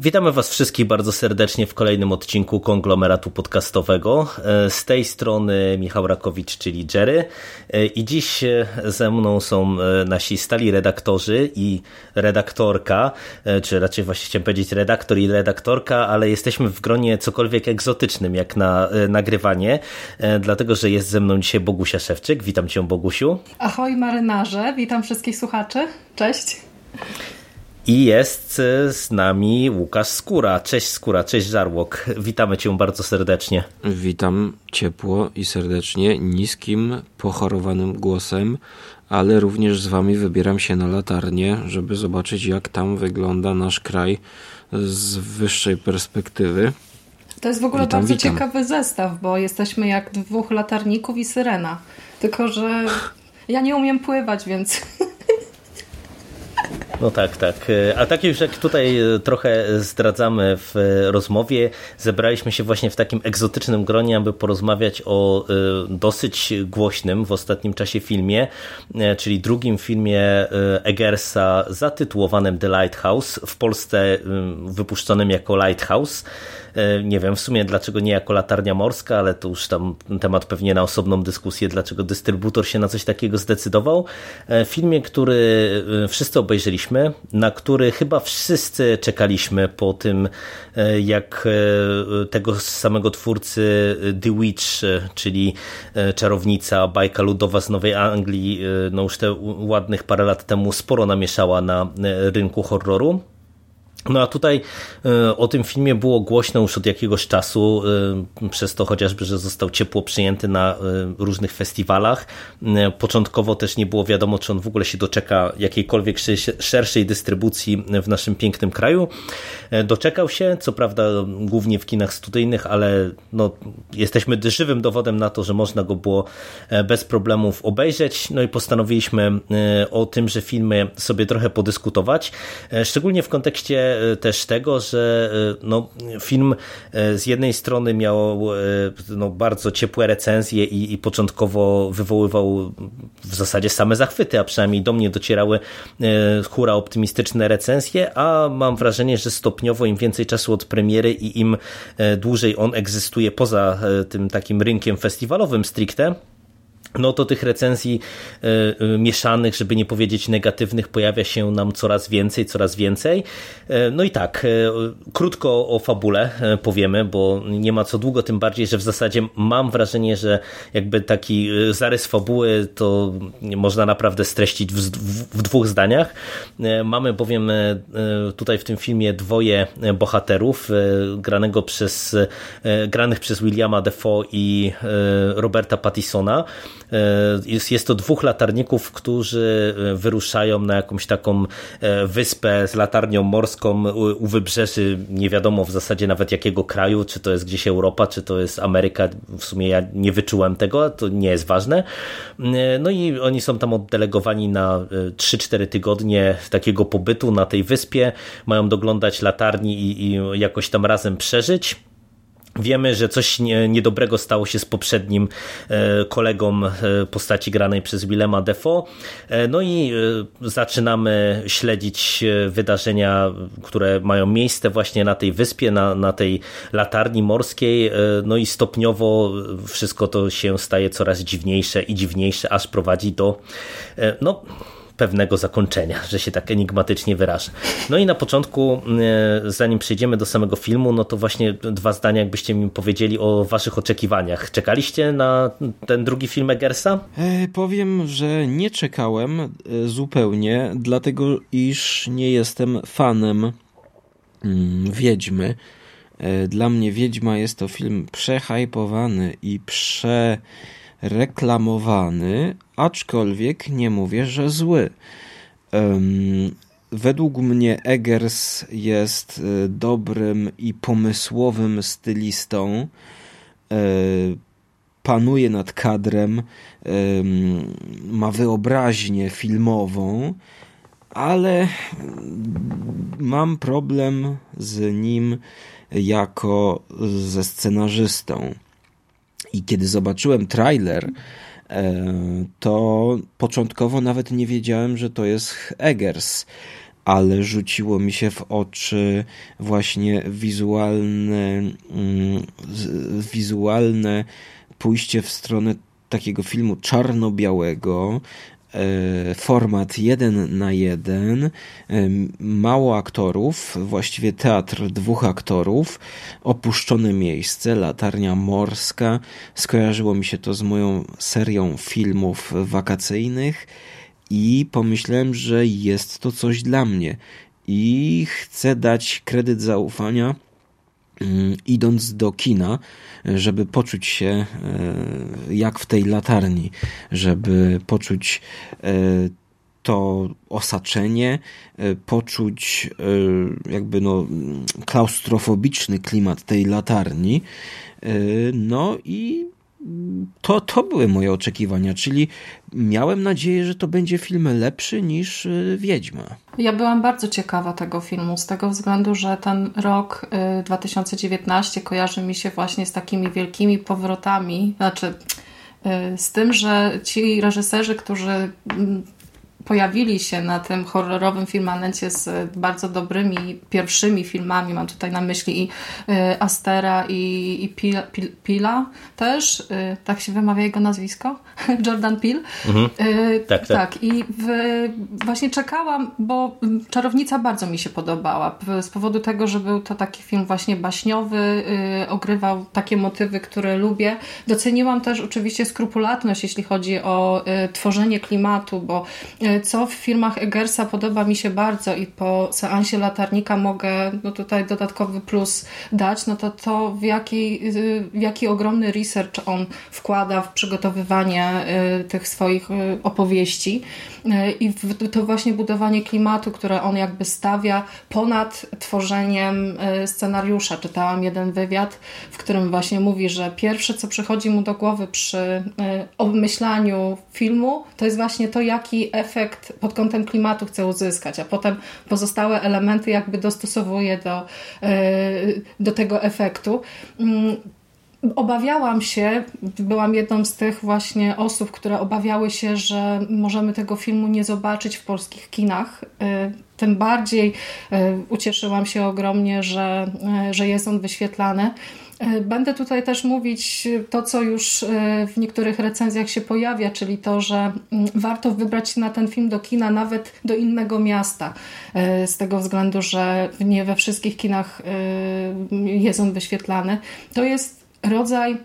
Witamy Was wszystkich bardzo serdecznie w kolejnym odcinku konglomeratu podcastowego. E, z tej strony Michał Rakowicz, czyli Jerry. E, I dziś e, ze mną są nasi stali redaktorzy i redaktorka, czy raczej właściwie chciałem powiedzieć redaktor i redaktorka, ale jesteśmy w gronie cokolwiek egzotycznym jak na nagrywanie, dlatego że jest ze mną dzisiaj Bogusia Szewczyk. Witam Cię, Bogusiu. Ahoj marynarze, witam wszystkich słuchaczy. Cześć. I jest e, z nami Łukasz Skóra. Cześć Skóra, cześć Żarłok. Witamy Cię bardzo serdecznie. Witam ciepło i serdecznie, niskim, pochorowanym głosem, ale również z Wami wybieram się na latarnię, żeby zobaczyć jak tam wygląda nasz kraj z wyższej perspektywy. To jest w ogóle witam, bardzo witam. ciekawy zestaw, bo jesteśmy jak dwóch latarników i syrena. Tylko, że ja nie umiem pływać, więc No tak, tak. A tak już jak tutaj trochę zdradzamy w rozmowie, zebraliśmy się właśnie w takim egzotycznym gronie, aby porozmawiać o e, dosyć głośnym w ostatnim czasie filmie, e, czyli drugim filmie e, Eggersa zatytułowanym The Lighthouse, w Polsce wypuszczonym jako Lighthouse. Nie wiem w sumie dlaczego nie jako latarnia morska, ale to już tam temat pewnie na osobną dyskusję, dlaczego dystrybutor się na coś takiego zdecydował. Filmie, który wszyscy obejrzeliśmy, na który chyba wszyscy czekaliśmy po tym, jak tego samego twórcy The Witch, czyli czarownica, bajka ludowa z Nowej Anglii, no już te ładnych parę lat temu sporo namieszała na rynku horroru. No a tutaj e, o tym filmie było głośno już od jakiegoś czasu, e, przez to chociażby, że został ciepło przyjęty na e, różnych festiwalach. Początkowo też nie było wiadomo, czy on w ogóle się doczeka jakiejkolwiek szerszej dystrybucji w naszym pięknym kraju. Doczekał się, co prawda głównie w kinach studyjnych, ale no, jesteśmy żywym dowodem na to, że można go było bez problemów obejrzeć. No i postanowiliśmy o tymże filmie sobie trochę podyskutować, szczególnie w kontekście też tego, że no, film z jednej strony miał no, bardzo ciepłe recenzje i, i początkowo wywoływał w zasadzie same zachwyty, a przynajmniej do mnie docierały hura optymistyczne recenzje, a mam wrażenie, że stopniowo im więcej czasu od premiery i im dłużej on egzystuje poza tym takim rynkiem festiwalowym stricte, no to tych recenzji y, y, mieszanych, żeby nie powiedzieć negatywnych, pojawia się nam coraz więcej, coraz więcej. Y, no i tak, krótko o fabule powiemy, bo nie ma co długo, tym bardziej, że w zasadzie mam wrażenie, że jakby taki zarys fabuły to można naprawdę streścić w dwóch zdaniach. Mamy bowiem tutaj w tym filmie dwoje bohaterów, granego przez, granych przez Williama Defoe i Roberta Pattisona. Jest, jest to dwóch latarników, którzy wyruszają na jakąś taką wyspę z latarnią morską u wybrzeży, nie wiadomo w zasadzie nawet jakiego kraju, czy to jest gdzieś Europa, czy to jest Ameryka, w sumie ja nie wyczułem tego, to nie jest ważne. No i oni są tam oddelegowani na 3-4 tygodnie takiego pobytu na tej wyspie, mają doglądać latarni i, i jakoś tam razem przeżyć. Wiemy, że coś niedobrego stało się z poprzednim kolegą postaci granej przez Willema Defoe. No i zaczynamy śledzić wydarzenia, które mają miejsce właśnie na tej wyspie, na, na tej latarni morskiej. No i stopniowo wszystko to się staje coraz dziwniejsze i dziwniejsze, aż prowadzi do no pewnego zakończenia, że się tak enigmatycznie wyrażę. No i na początku, e, zanim przejdziemy do samego filmu, no to właśnie dwa zdania, jakbyście mi powiedzieli o waszych oczekiwaniach. Czekaliście na ten drugi film Eggersa? E, powiem, że nie czekałem e, zupełnie, dlatego iż nie jestem fanem mm, Wiedźmy. E, dla mnie Wiedźma jest to film przehypowany i prze reklamowany, aczkolwiek nie mówię, że zły. Um, według mnie Eggers jest e, dobrym i pomysłowym stylistą. E, panuje nad kadrem, ma wyobraźnię filmową, ale mam problem z nim jako ze scenarzystą. I kiedy zobaczyłem trailer, e, to początkowo nawet nie wiedziałem, że to jest Eggers, ale rzuciło mi się w oczy właśnie wizualne, mm, wizualne pójście w stronę takiego filmu czarno-białego, format jeden na jeden, e, mało aktorów, właściwie teatr dwóch aktorów, opuszczone miejsce, latarnia morska. Skojarzyło mi się to z moją serią filmów wakacyjnych i pomyślałem, że jest to coś dla mnie. I chcę dać kredyt zaufania idąc do kina, żeby poczuć się e, jak w tej latarni, żeby poczuć e, to osaczenie, poczuć jakby no klaustrofobiczny klimat tej latarni. No i to, to były moje oczekiwania, czyli miałem nadzieję, że to będzie film lepszy niż y, Wiedźma. Ja byłam bardzo ciekawa tego filmu, z tego względu, że ten rok 2019 y, kojarzy mi się właśnie z takimi wielkimi powrotami, znaczy y, z tym, że ci reżyserzy, którzy mm, pojawili się na tym horrorowym filmamencie z bardzo dobrymi pierwszymi filmami. Mam tutaj na myśli i y, Astera i, i Pila, Pil, Pila też. Y, tak się wymawia jego nazwisko? Jordan Peele. Mhm. Y, tak, tak, tak. I w, właśnie czekałam, bo Czarownica bardzo mi się podobała. Z powodu tego, że był to taki film właśnie baśniowy, ogrywał takie motywy, które lubię. Doceniłam też oczywiście skrupulatność, jeśli chodzi o tworzenie klimatu, bo co w filmach Eggersa podoba mi się bardzo i po seansie latarnika mogę no tutaj dodatkowy plus dać, no to to w jaki, w jaki ogromny research on wkłada w przygotowywanie y, tych swoich y, opowieści y, i to właśnie budowanie klimatu, które on jakby stawia ponad tworzeniem scenariusza. Czytałam jeden wywiad, w którym właśnie mówi, że pierwsze co przychodzi mu do głowy przy obmyślaniu filmu, to jest właśnie to, jaki efekt efekt pod kątem klimatu chcę uzyskać, a potem pozostałe elementy jakby dostosowuję do, e, do tego efektu. Mm, obawiałam się, byłam jedną z tych właśnie osób, które obawiały się, że możemy tego filmu nie zobaczyć w polskich kinach. E, tym bardziej e, ucieszyłam się ogromnie, że, że jest on wyświetlany. E, będę tutaj też mówić to, co już e, w niektórych recenzjach się pojawia, czyli to, że mm, warto wybrać się na ten film do kina, nawet do innego miasta, e, z tego względu, że nie we wszystkich kinach jest on wyświetlany. To jest rodzaj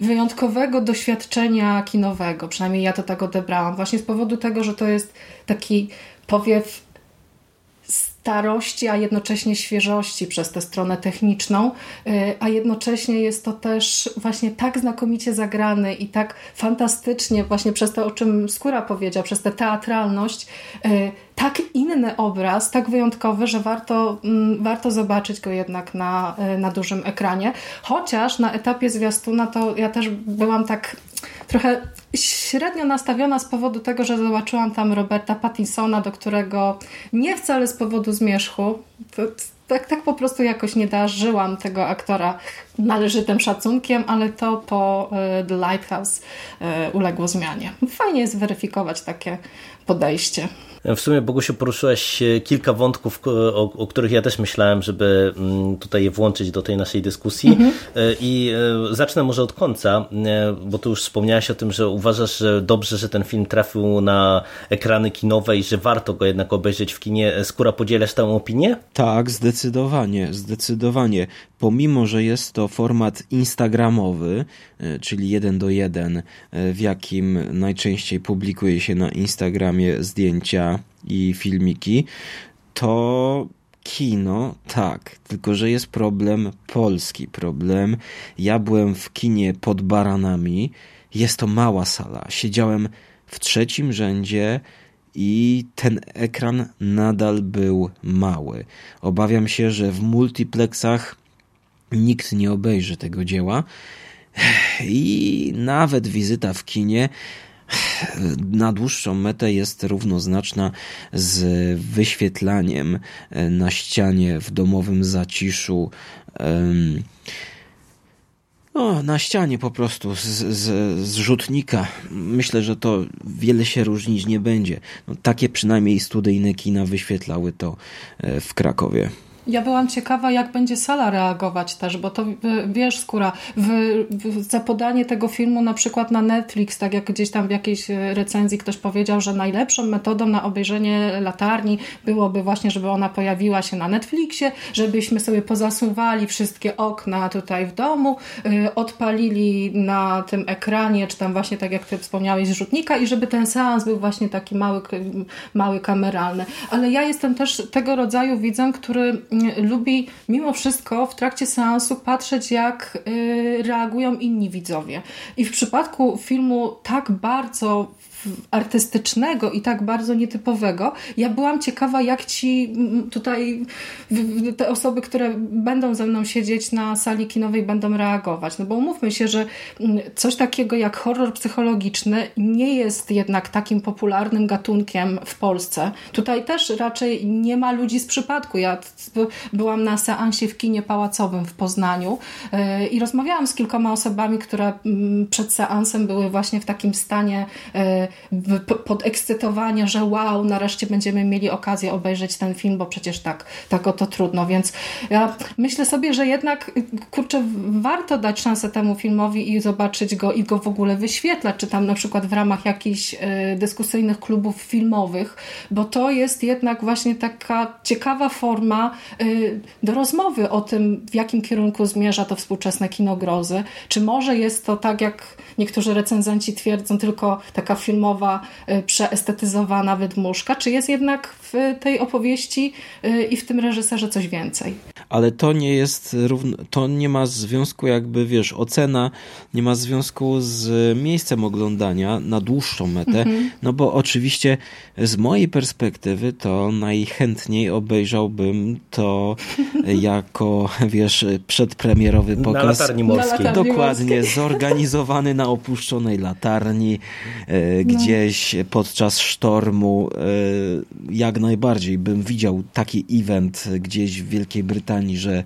wyjątkowego doświadczenia kinowego, przynajmniej ja to tak odebrałam, właśnie z powodu tego, że to jest taki powiew starości, a jednocześnie świeżości przez tę stronę techniczną, y, a jednocześnie jest to też właśnie tak znakomicie zagrany i tak fantastycznie właśnie przez to, o czym Skóra powiedział, przez tę teatralność, y, tak inny obraz, tak wyjątkowy, że warto, mm, warto zobaczyć go jednak na, y, na dużym ekranie. Chociaż na etapie zwiastuna to ja też byłam tak trochę średnio nastawiona z powodu tego, że zobaczyłam tam Roberta Pattinsona, do którego nie wcale z powodu zmierzchu, tak, tak po prostu jakoś nie darzyłam tego aktora należytym szacunkiem, ale to po y, The Lighthouse y, uległo zmianie. Fajnie jest weryfikować takie podejście. W sumie, Bogusiu, poruszyłeś kilka wątków, o, o, których ja też myślałem, żeby mm, tutaj je włączyć do tej naszej dyskusji. Mhm. E, I e, zacznę może od końca, e, bo tu już wspomniałaś o tym, że uważasz, że dobrze, że ten film trafił na ekrany kinowe i że warto go jednak obejrzeć w kinie. Skóra, podzielasz tę opinię? Tak, zdecydowanie, zdecydowanie. Pomimo, że jest to format instagramowy, czyli jeden do jeden, w jakim najczęściej publikuje się na Instagramie zdjęcia i filmiki, to kino, tak, tylko że jest problem polski, problem. Ja byłem w kinie pod baranami, jest to mała sala, siedziałem w trzecim rzędzie i ten ekran nadal był mały. Obawiam się, że w multiplexach nikt nie obejrzy tego dzieła i nawet wizyta w kinie na dłuższą metę jest równoznaczna z wyświetlaniem na ścianie w domowym zaciszu. No, na ścianie po prostu z, z, z rzutnika. Myślę, że to wiele się różnić nie będzie. No, takie przynajmniej studyjne kina wyświetlały to e, w Krakowie. Ja byłam ciekawa, jak będzie sala reagować też, bo to wiesz, skóra, w, w, za podanie tego filmu na przykład na Netflix, tak jak gdzieś tam w jakiejś recenzji ktoś powiedział, że najlepszą metodą na obejrzenie latarni byłoby właśnie, żeby ona pojawiła się na Netflixie, żebyśmy sobie pozasuwali wszystkie okna tutaj w domu, yy, odpalili na tym ekranie, czy tam właśnie tak jak ty wspomniałeś, zrzutnika i żeby ten seans był właśnie taki mały, mały kameralny. Ale ja jestem też tego rodzaju widzem, który lubi mimo wszystko w trakcie seansu patrzeć, jak y, reagują inni widzowie. I w przypadku filmu tak bardzo artystycznego i tak bardzo nietypowego. Ja byłam ciekawa, jak ci tutaj te osoby, które będą ze mną siedzieć na sali kinowej, będą reagować. No bo umówmy się, że coś takiego jak horror psychologiczny nie jest jednak takim popularnym gatunkiem w Polsce. Tutaj też raczej nie ma ludzi z przypadku. Ja byłam na seansie w kinie pałacowym w Poznaniu y, i rozmawiałam z kilkoma osobami, które przed seansem były właśnie w takim stanie y, podekscytowania, że wow, nareszcie będziemy mieli okazję obejrzeć ten film, bo przecież tak, tak oto trudno. Więc ja myślę sobie, że jednak kurczę, warto dać szansę temu filmowi i zobaczyć go i go w ogóle wyświetlać, czy tam na przykład w ramach jakichś y, dyskusyjnych klubów filmowych, bo to jest jednak właśnie taka ciekawa forma y, do rozmowy o tym, w jakim kierunku zmierza to współczesne kino grozy. Czy może jest to tak, jak niektórzy recenzenci twierdzą, tylko taka filmowa, y, przeestetyzowana wydmuszka, czy jest jednak w tej opowieści y, i w tym reżyserze coś więcej? Ale to nie jest równo, to nie ma związku jakby, wiesz, ocena nie ma związku z miejscem oglądania na dłuższą metę, mhm. no bo oczywiście z mojej perspektywy to najchętniej obejrzałbym to jako, wiesz, przedpremierowy pokaz. Na latarni morskiej. Dokładnie, zorganizowany na opuszczonej latarni, e, no. gdzieś podczas sztormu. E, jak najbardziej bym widział taki event gdzieś w Wielkiej Brytanii, że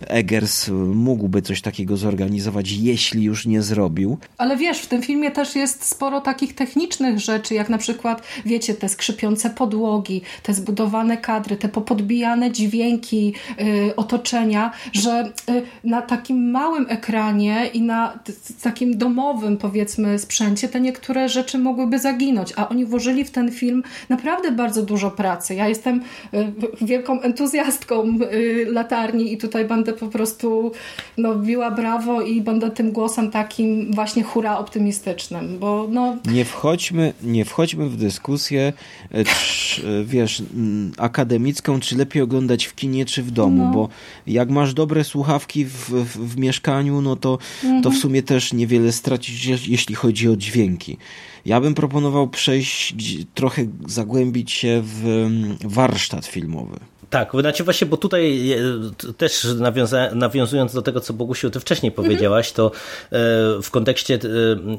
Eggers mógłby coś takiego zorganizować, jeśli już nie zrobił. Ale wiesz, w tym filmie też jest sporo takich technicznych rzeczy, jak na przykład, wiecie, te skrzypiące podłogi, te zbudowane kadry, te popodbijane dźwięki y, otoczenia, że y, na takim małym ekranie i na takim domowym, powiedzmy, sprzęcie te niektóre rzeczy mogłyby zaginąć, a oni włożyli w ten film naprawdę bardzo dużo pracy. Ja jestem y, wielką entuzjastką y, latarni i tutaj będę po prostu no, biła brawo i będę tym głosem takim właśnie hura optymistycznym, bo no... Nie wchodźmy, nie wchodźmy w dyskusję, e, czy, e, wiesz, akademicką, czy lepiej oglądać w kinie, czy w domu, no. bo jak masz dobre słuchawki w, w, w mieszkaniu, no to, mhm. to w sumie też niewiele stracić, jeśli chodzi o dźwięki. Ja bym proponował przejść, trochę zagłębić się w warsztat filmowy. Tak, znaczy właśnie, bo tutaj też nawiąza, nawiązując do tego, co Bogusiu ty wcześniej powiedziałaś, to e, w kontekście e,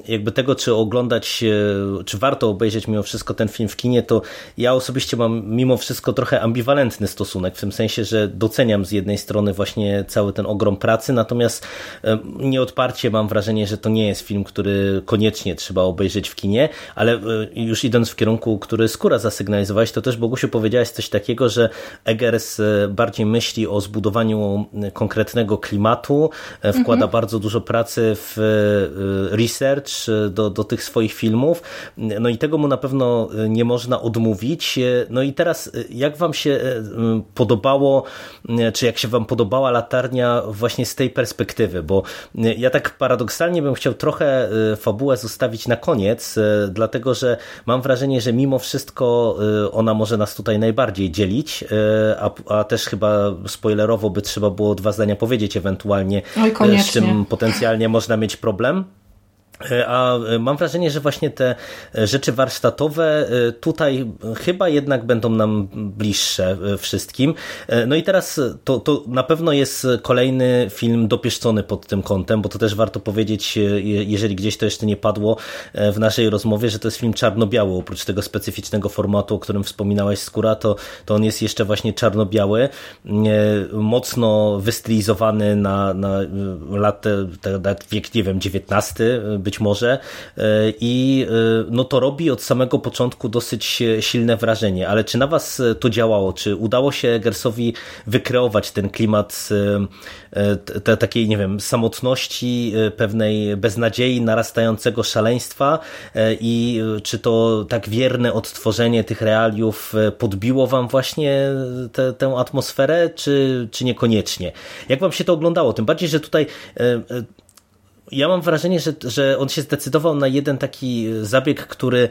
jakby tego, czy oglądać, e, czy warto obejrzeć mimo wszystko ten film w kinie, to ja osobiście mam mimo wszystko trochę ambiwalentny stosunek, w tym sensie, że doceniam z jednej strony właśnie cały ten ogrom pracy, natomiast nieodparcie mam wrażenie, że to nie jest film, który koniecznie trzeba obejrzeć w kinie, ale już idąc w kierunku, który Skóra zasygnalizowałeś, to też Bogusiu powiedziałaś coś takiego, że Eggers e, bardziej myśli o zbudowaniu konkretnego klimatu, e, wkłada mhm. bardzo dużo pracy w e, research do, do tych swoich filmów. No i tego mu na pewno nie można odmówić. No i teraz, jak wam się podobało, czy jak się wam podobała latarnia właśnie z tej perspektywy? Bo ja tak paradoksalnie bym chciał trochę fabułę zostawić na koniec, dlatego że mam wrażenie, że mimo wszystko ona może nas tutaj najbardziej dzielić, a, a też chyba spoilerowo by trzeba było dwa zdania powiedzieć ewentualnie, Oj, z czym potencjalnie można mieć problem. E, a e, mam wrażenie, że właśnie te e, rzeczy warsztatowe tutaj chyba jednak będą nam bliższe wszystkim. No i teraz to, to na pewno jest kolejny film dopieszczony pod tym kątem, bo to też warto powiedzieć, jeżeli gdzieś to jeszcze nie padło w naszej rozmowie, że to jest film czarno-biały, oprócz tego specyficznego formatu, o którym wspominałeś Skóra, to, to on jest jeszcze właśnie czarno-biały, mocno wystylizowany na, na lat, wiek, nie wiem, XIX, być może e, i e, no to robi od samego początku dosyć silne wrażenie, ale czy na was to działało? Czy udało się Gersowi wykreować ten klimat e, te, takiej, nie wiem, samotności, pewnej beznadziei, narastającego szaleństwa i czy to tak wierne odtworzenie tych realiów podbiło wam właśnie te, tę atmosferę, czy, czy niekoniecznie? Jak wam się to oglądało? Tym bardziej, że tutaj ja mam wrażenie, że, że on się zdecydował na jeden taki zabieg, który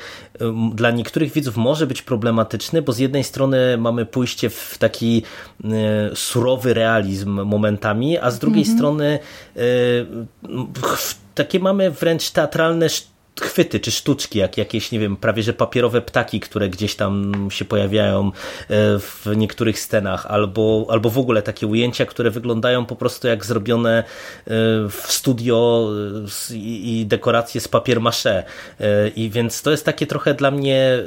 dla niektórych widzów może być problematyczny, bo z jednej strony mamy pójście w taki e, surowy realizm momentami, a z drugiej mm -hmm. strony e, takie mamy wręcz teatralne chwyty czy sztuczki, jak jakieś, nie wiem, prawie że papierowe ptaki, które gdzieś tam się pojawiają e, w niektórych scenach, albo, albo w ogóle takie ujęcia, które wyglądają po prostu jak zrobione e, w studio e, i dekoracje z papier maché. I więc to jest takie trochę dla mnie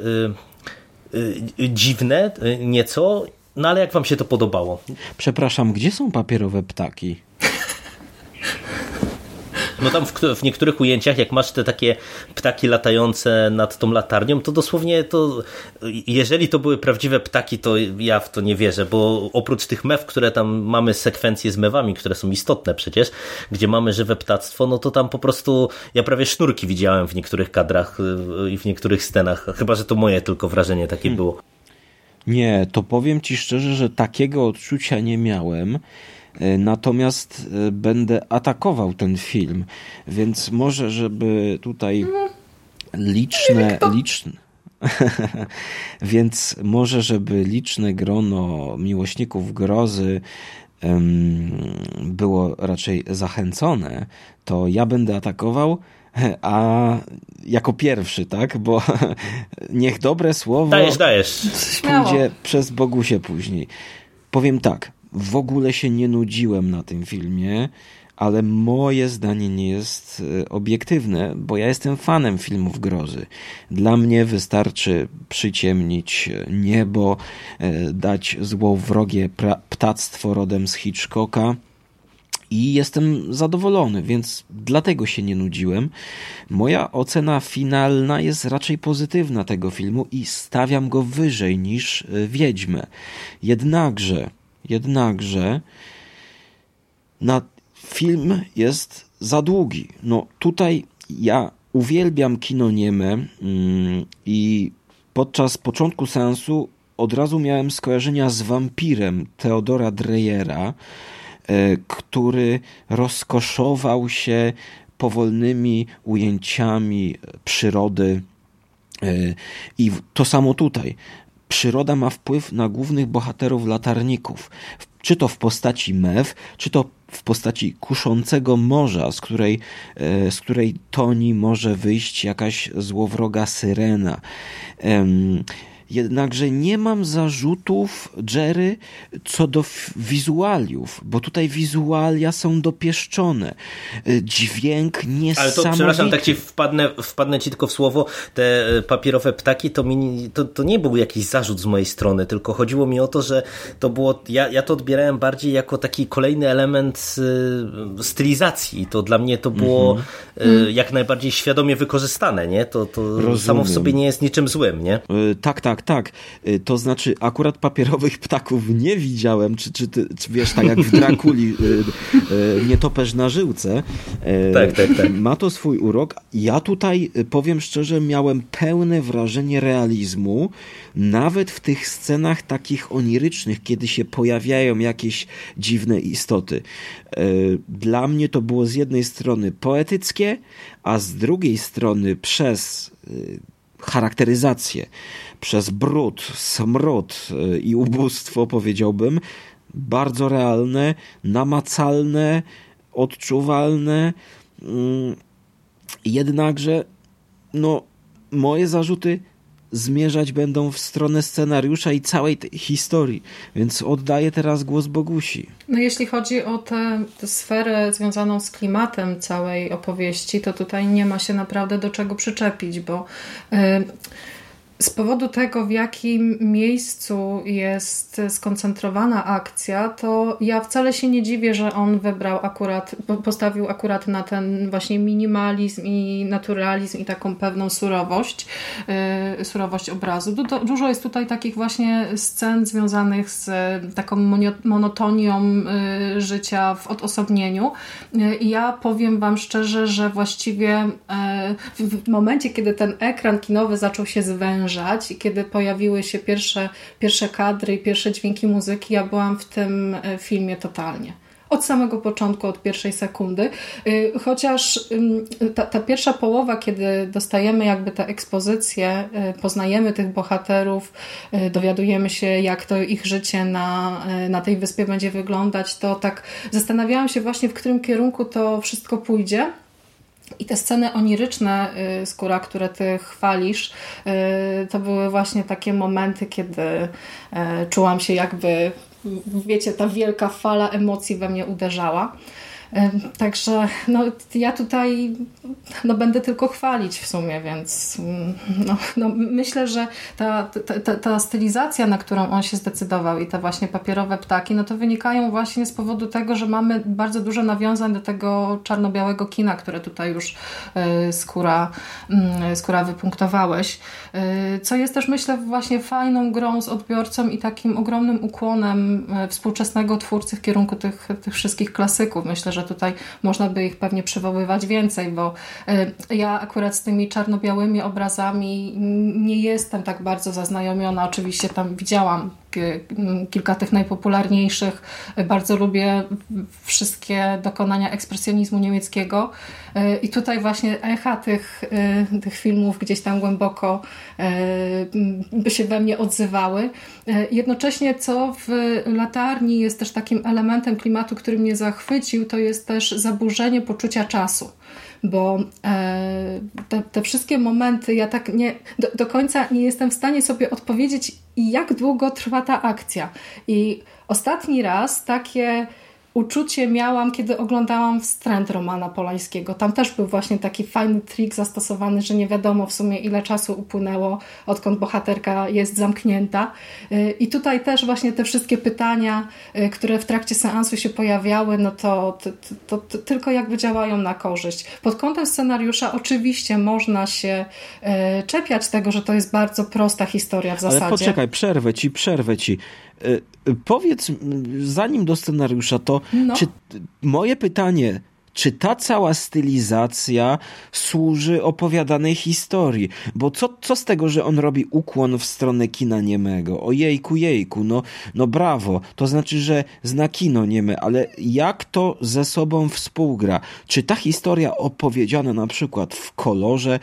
dziwne nieco, no ale jak wam się to podobało? Przepraszam, gdzie są papierowe ptaki? No tam w, w, niektórych ujęciach, jak masz te takie ptaki latające nad tą latarnią, to dosłownie to, jeżeli to były prawdziwe ptaki, to ja w to nie wierzę, bo oprócz tych mew, które tam mamy sekwencje z mewami, które są istotne przecież, gdzie mamy żywe ptactwo, no to tam po prostu ja prawie sznurki widziałem w niektórych kadrach y, i w niektórych scenach, chyba, że to moje tylko wrażenie takie hmm. było. Nie, to powiem ci szczerze, że takiego odczucia nie miałem. E, natomiast e, będę atakował ten film, więc może, żeby tutaj liczne, liczne więc może, żeby liczne grono miłośników grozy było raczej zachęcone, to ja będę atakował, a jako pierwszy, tak? Bo niech dobre słowo dajesz, dajesz. pójdzie przez Bogusie później. Powiem tak, w ogóle się nie nudziłem na tym filmie, ale moje zdanie nie jest e, obiektywne, bo ja jestem fanem filmów grozy. Dla mnie wystarczy przyciemnić niebo, e, dać złowrogie ptactwo rodem z Hitchcocka i jestem zadowolony, więc dlatego się nie nudziłem. Moja ocena finalna jest raczej pozytywna tego filmu i stawiam go wyżej niż e, Wiedźmę. Jednakże Jednakże na film jest za długi. No tutaj ja uwielbiam kino nieme mm, i podczas początku seansu od razu miałem skojarzenia z wampirem Teodora Dreyera, e, który rozkoszował się powolnymi ujęciami przyrody. E, I to samo tutaj przyroda ma wpływ na głównych bohaterów latarników. Czy to w postaci mew, czy to w postaci kuszącego morza, z której, e, z której toni może wyjść jakaś złowroga syrena. Jednakże nie mam zarzutów Jerry co do wizualiów, bo tutaj wizualia są dopieszczone. Y, dźwięk niesamowity. Ale to, przepraszam, tak ci wpadnę, wpadnę ci tylko w słowo. Te e, papierowe ptaki to, mi, to, to nie był jakiś zarzut z mojej strony, tylko chodziło mi o to, że to było, ja, ja to odbierałem bardziej jako taki kolejny element y, stylizacji. To dla mnie to było mm -hmm. jak najbardziej świadomie wykorzystane, nie? To, to samo w sobie nie jest niczym złym, nie? tak, tak, tak. Y, to znaczy, akurat papierowych ptaków nie widziałem, czy, czy, ty, czy wiesz, tak jak w Drakuli, y, y, nietoperz na żyłce. Tak, tak, tak. Ma to swój urok. Ja tutaj, powiem szczerze, miałem pełne wrażenie realizmu, nawet w tych scenach takich onirycznych, kiedy się pojawiają jakieś dziwne istoty. Dla mnie to było z jednej strony poetyckie, a z drugiej strony przez charakteryzację, przez brud, smród y, i ubóstwo, powiedziałbym, bardzo realne, namacalne, odczuwalne. Mm, Jednakże, no, moje zarzuty zmierzać będą w stronę scenariusza i całej tej historii, więc oddaję teraz głos Bogusi. No jeśli chodzi o tę sferę związaną z klimatem całej opowieści, to tutaj nie ma się naprawdę do czego przyczepić, bo y, z powodu tego, w jakim miejscu jest skoncentrowana akcja, to ja wcale się nie dziwię, że on wybrał akurat, postawił akurat na ten właśnie minimalizm i naturalizm i taką pewną surowość, yy, surowość obrazu. Du dużo jest tutaj takich właśnie scen związanych z taką monotonią yy, życia w odosobnieniu. I ja powiem Wam szczerze, że właściwie w momencie, kiedy ten ekran kinowy zaczął się zwężać, i kiedy pojawiły się pierwsze, pierwsze kadry i pierwsze dźwięki muzyki, ja byłam w tym e, filmie totalnie od samego początku, od pierwszej sekundy. E, chociaż ta, ta, pierwsza połowa, kiedy dostajemy jakby tę ekspozycję, e, poznajemy tych bohaterów, dowiadujemy się, jak to ich życie na, na tej wyspie będzie wyglądać, to tak zastanawiałam się właśnie, w którym kierunku to wszystko pójdzie. I te sceny oniryczne, y, skóra, które ty chwalisz, y, to były właśnie takie momenty, kiedy y, czułam się jakby, wiecie, ta wielka fala emocji we mnie uderzała. Także no, ja tutaj no, będę tylko chwalić w sumie, więc no, no, myślę, że ta, ta, ta, stylizacja, na którą on się zdecydował i te właśnie papierowe ptaki, no to wynikają właśnie z powodu tego, że mamy bardzo dużo nawiązań do tego czarno-białego kina, które tutaj już y, skóra, y, skóra wypunktowałeś. Y, co jest też myślę właśnie fajną grą z odbiorcą i takim ogromnym ukłonem współczesnego twórcy w kierunku tych, tych wszystkich klasyków. Myślę, że tutaj można by ich pewnie przywoływać więcej, bo y, ja akurat z tymi czarno-białymi obrazami nie jestem tak bardzo zaznajomiona. Oczywiście tam widziałam kilka tych najpopularniejszych. Bardzo lubię wszystkie dokonania ekspresjonizmu niemieckiego i tutaj właśnie echa tych, tych filmów gdzieś tam głęboko by się we mnie odzywały. Jednocześnie co w latarni jest też takim elementem klimatu, który mnie zachwycił, to jest też zaburzenie poczucia czasu bo e, te, te, wszystkie momenty, ja tak nie, do, do, końca nie jestem w stanie sobie odpowiedzieć, jak długo trwa ta akcja. I ostatni raz takie uczucie miałam, kiedy oglądałam wstręt Romana Polańskiego. Tam też był właśnie taki fajny trik zastosowany, że nie wiadomo w sumie ile czasu upłynęło, odkąd bohaterka jest zamknięta. Y, I tutaj też właśnie te wszystkie pytania, y, które w trakcie seansu się pojawiały, no to, to, to, to tylko jakby działają na korzyść. Pod kątem scenariusza oczywiście można się y, czepiać tego, że to jest bardzo prosta historia w zasadzie. Ale poczekaj, przerwę ci, przerwę ci. Powiedz, zanim do scenariusza, to no. czy moje pytanie czy ta cała stylizacja służy opowiadanej historii? Bo co, co z tego, że on robi ukłon w stronę kina niemego? O jejku, jejku, no, no brawo. To znaczy, że zna kino nieme, ale jak to ze sobą współgra? Czy ta historia opowiedziana na przykład w kolorze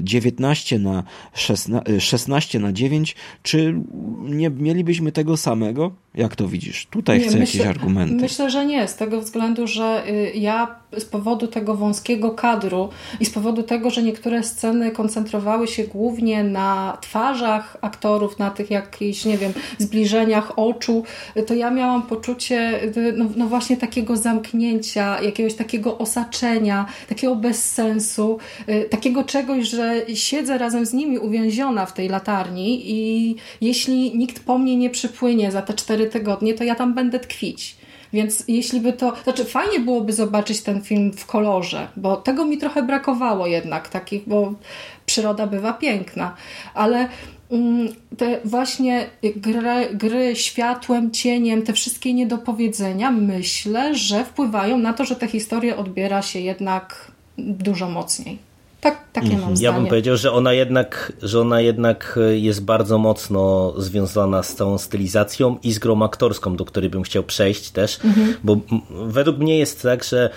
19 e, na 16, 16 e, na 9, czy nie mielibyśmy tego samego? Jak to widzisz? Tutaj nie, chcę myślę, jakieś argumenty. Myślę, że nie, z tego względu, że y, ja z powodu tego wąskiego kadru i z powodu tego, że niektóre sceny koncentrowały się głównie na twarzach aktorów, na tych jakichś, nie wiem, zbliżeniach oczu, to ja miałam poczucie y, no, no właśnie takiego zamknięcia, jakiegoś takiego osaczenia, takiego bezsensu, y, takiego czegoś, że siedzę razem z nimi uwięziona w tej latarni i jeśli nikt po mnie nie przypłynie za te cztery tygodnie, to ja tam będę tkwić. Więc jeśli by to, znaczy fajnie byłoby zobaczyć ten film w kolorze, bo tego mi trochę brakowało jednak, takich, bo przyroda bywa piękna, ale mm, te właśnie gry, gry światłem, cieniem, te wszystkie niedopowiedzenia, myślę, że wpływają na to, że tę historię odbiera się jednak dużo mocniej. Tak, takie mam zdanie. Ja bym powiedział, że ona jednak, że ona jednak jest bardzo mocno związana z tą stylizacją i z grą aktorską, do której bym chciał przejść też, mhm. bo według mnie jest tak, że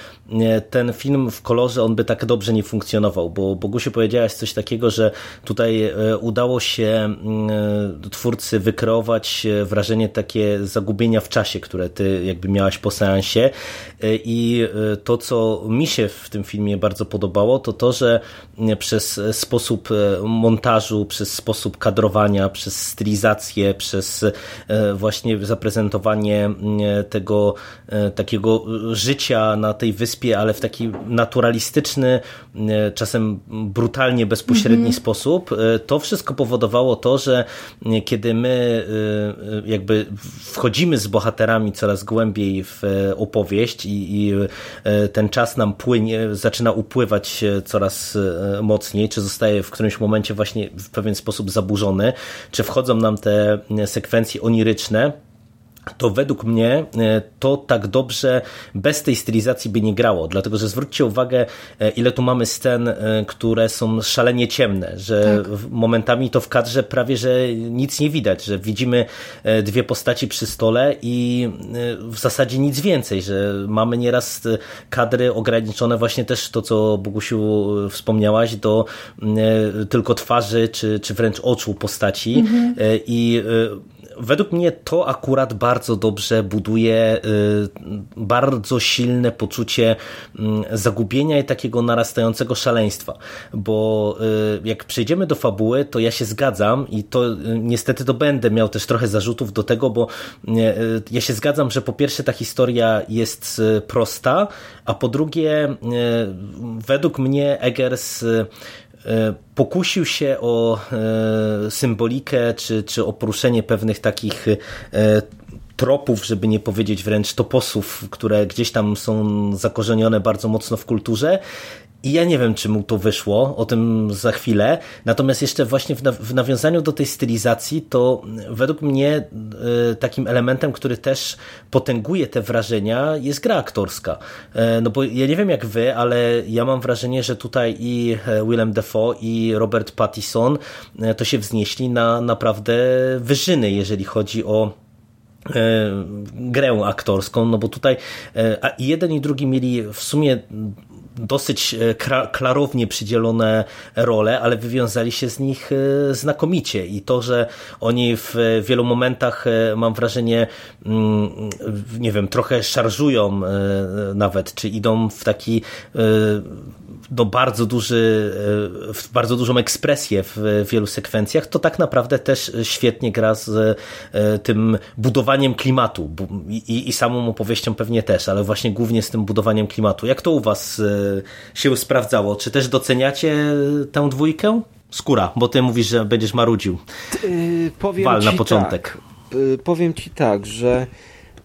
ten film w kolorze on by tak dobrze nie funkcjonował, bo Bogusiu powiedziałaś coś takiego, że tutaj e, udało się e, twórcy wykreować e, wrażenie takie zagubienia w czasie, które ty jakby miałaś po seansie. I to, co mi się w tym filmie bardzo podobało, to to, że przez sposób montażu, przez sposób kadrowania, przez stylizację, przez właśnie zaprezentowanie tego takiego życia na tej wyspie, ale w taki naturalistyczny, czasem brutalnie bezpośredni mm -hmm. sposób, to wszystko powodowało to, że kiedy my jakby wchodzimy z bohaterami coraz głębiej w opowieść i, i ten czas nam płynie, zaczyna upływać coraz mocniej, czy zostaje w którymś momencie właśnie w pewien sposób zaburzony, czy wchodzą nam te sekwencje oniryczne, to według mnie e, to tak dobrze bez tej stylizacji by nie grało, dlatego że zwróćcie uwagę, e, ile tu mamy scen, e, które są szalenie ciemne, że tak. momentami to w kadrze prawie, że nic nie widać, że widzimy dwie postaci przy stole i w zasadzie nic więcej, że mamy nieraz kadry ograniczone właśnie też to, co Bogusiu wspomniałaś, do tylko twarzy, czy, czy wręcz oczu postaci mhm. i według mnie to akurat bardzo dobrze buduje y, bardzo silne poczucie mm, zagubienia i takiego narastającego szaleństwa, bo y, jak przejdziemy do fabuły, to ja się zgadzam i to y, niestety to będę miał też trochę zarzutów do tego, bo ja się zgadzam, że po pierwsze ta historia jest prosta, a po drugie według mnie Eggers pokusił się o e, symbolikę, czy, czy o poruszenie pewnych takich e, tropów, żeby nie powiedzieć wręcz toposów, które gdzieś tam są zakorzenione bardzo mocno w kulturze i ja nie wiem, czy mu to wyszło, o tym za chwilę. Natomiast jeszcze właśnie w nawiązaniu do tej stylizacji, to według mnie e, takim elementem, który też potęguje te wrażenia, jest gra aktorska. E, no bo ja nie wiem jak wy, ale ja mam wrażenie, że tutaj i e, Willem Dafoe i Robert Pattinson to się wznieśli na naprawdę wyżyny, jeżeli chodzi o grę aktorską, no bo tutaj jeden i drugi mieli w sumie dosyć e, klarownie przydzielone role, ale wywiązali się z nich e, znakomicie. I to, że oni w wielu momentach e, mam wrażenie mm, nie wiem, trochę szarżują nawet, czy idą w taki no, bardzo duży, w bardzo dużą ekspresję w wielu sekwencjach, to tak naprawdę też świetnie gra z tym budowaniem klimatu i, i samą opowieścią pewnie też, ale właśnie głównie z tym budowaniem klimatu. Jak to u was się sprawdzało. Czy też doceniacie tę dwójkę? Skóra, bo ty mówisz, że będziesz marudził. Yy, powiem Wal na początek. Tak, powiem ci tak, że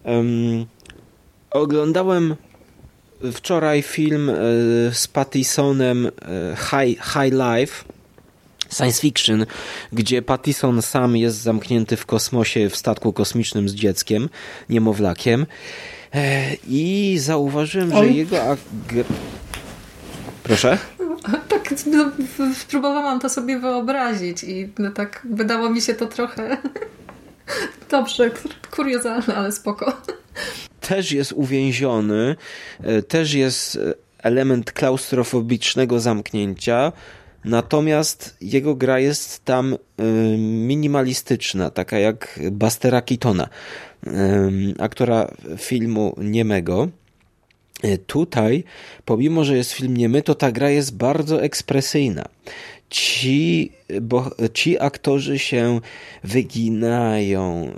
um, oglądałem wczoraj film yy, z Pattisonem yy, High, High Life science fiction, gdzie Pattison sam jest zamknięty w kosmosie w statku kosmicznym z dzieckiem, niemowlakiem e, i zauważyłem, że jego Proszę? Tak, no, próbowałam to sobie wyobrazić i no, tak wydało mi się to trochę dobrze, kuriozalne, ale spoko. Też jest uwięziony, e, też jest e, element klaustrofobicznego zamknięcia, natomiast jego gra jest tam e, minimalistyczna, taka jak Bastera Keatona, aktora filmu niemego. Tutaj, pomimo że jest film niemy, to ta gra jest bardzo ekspresyjna. Ci, bo, ci aktorzy się wyginają,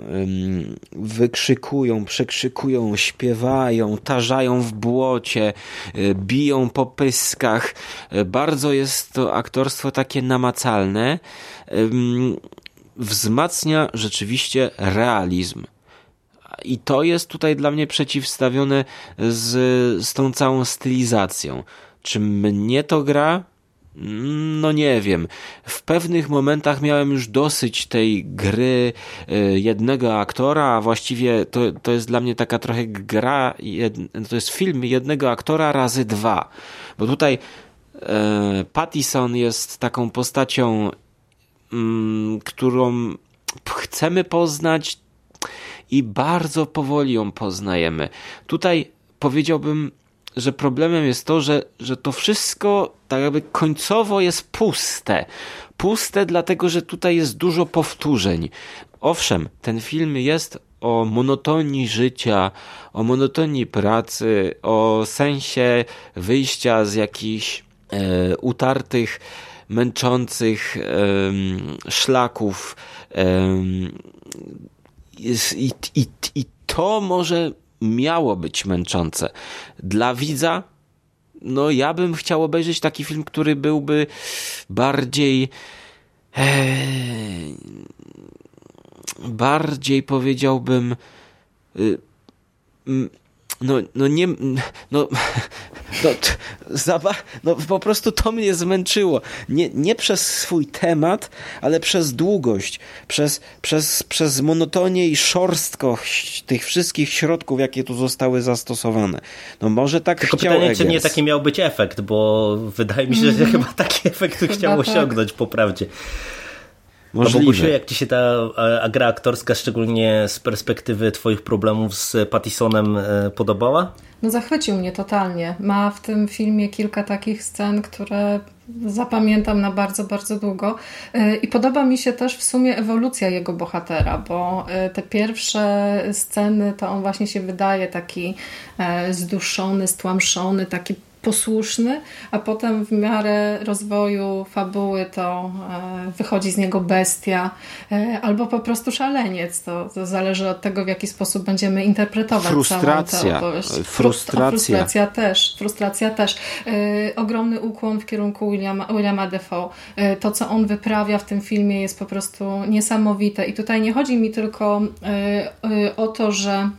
wykrzykują, przekrzykują, śpiewają, tarzają w błocie, e, biją po pyskach. E, bardzo jest to aktorstwo takie namacalne. Wzmacnia rzeczywiście realizm i to jest tutaj dla mnie przeciwstawione z, z tą całą stylizacją. Czy mnie to gra? No nie wiem. W pewnych momentach miałem już dosyć tej gry y, jednego aktora, a właściwie to, to jest dla mnie taka trochę gra, to jest film jednego aktora razy dwa. Bo tutaj e, Pattison jest taką postacią, mm, którą chcemy poznać i bardzo powoli ją poznajemy. Tutaj powiedziałbym, że problemem jest to, że, że to wszystko tak jakby końcowo jest puste. Puste dlatego, że tutaj jest dużo powtórzeń. Owszem, ten film jest o monotonii życia, o monotonii pracy, o sensie wyjścia z jakichś e, utartych, męczących e, szlaków. E, i, i, I to może miało być męczące. Dla widza, no ja bym chciał obejrzeć taki film, który byłby bardziej. E, bardziej powiedziałbym. Y, no, no nie, no, no, zaba, no po prostu to mnie zmęczyło. Nie, nie przez swój temat, ale przez długość, przez, przez, przez monotonię i szorstkość tych wszystkich środków, jakie tu zostały zastosowane. No może tak Tylko chciał pytanie, Eggers. czy nie taki miał być efekt, bo wydaje mi się, że mm. chyba taki efekt chyba chciał tak. osiągnąć po prawdzie. Możliwe. No Bogusiu, jak ci się ta gra aktorska, szczególnie z perspektywy twoich problemów z Pattisonem e, podobała? No zachwycił mnie totalnie. Ma w tym filmie kilka takich scen, które zapamiętam na bardzo, bardzo długo. E, I podoba mi się też w sumie ewolucja jego bohatera, bo e, te pierwsze sceny to on właśnie się wydaje taki zduszony, stłamszony, taki posłuszny, a potem w miarę rozwoju fabuły to e, wychodzi z niego bestia e, albo po prostu szaleniec. To, to zależy od tego, w jaki sposób będziemy interpretować frustracja. całą tę opowieść. Frustracja. frustracja też. Frustracja też. E, ogromny ukłon w kierunku Williama, Williama Defoe. To, co on wyprawia w tym filmie jest po prostu niesamowite i tutaj nie chodzi mi tylko o to, że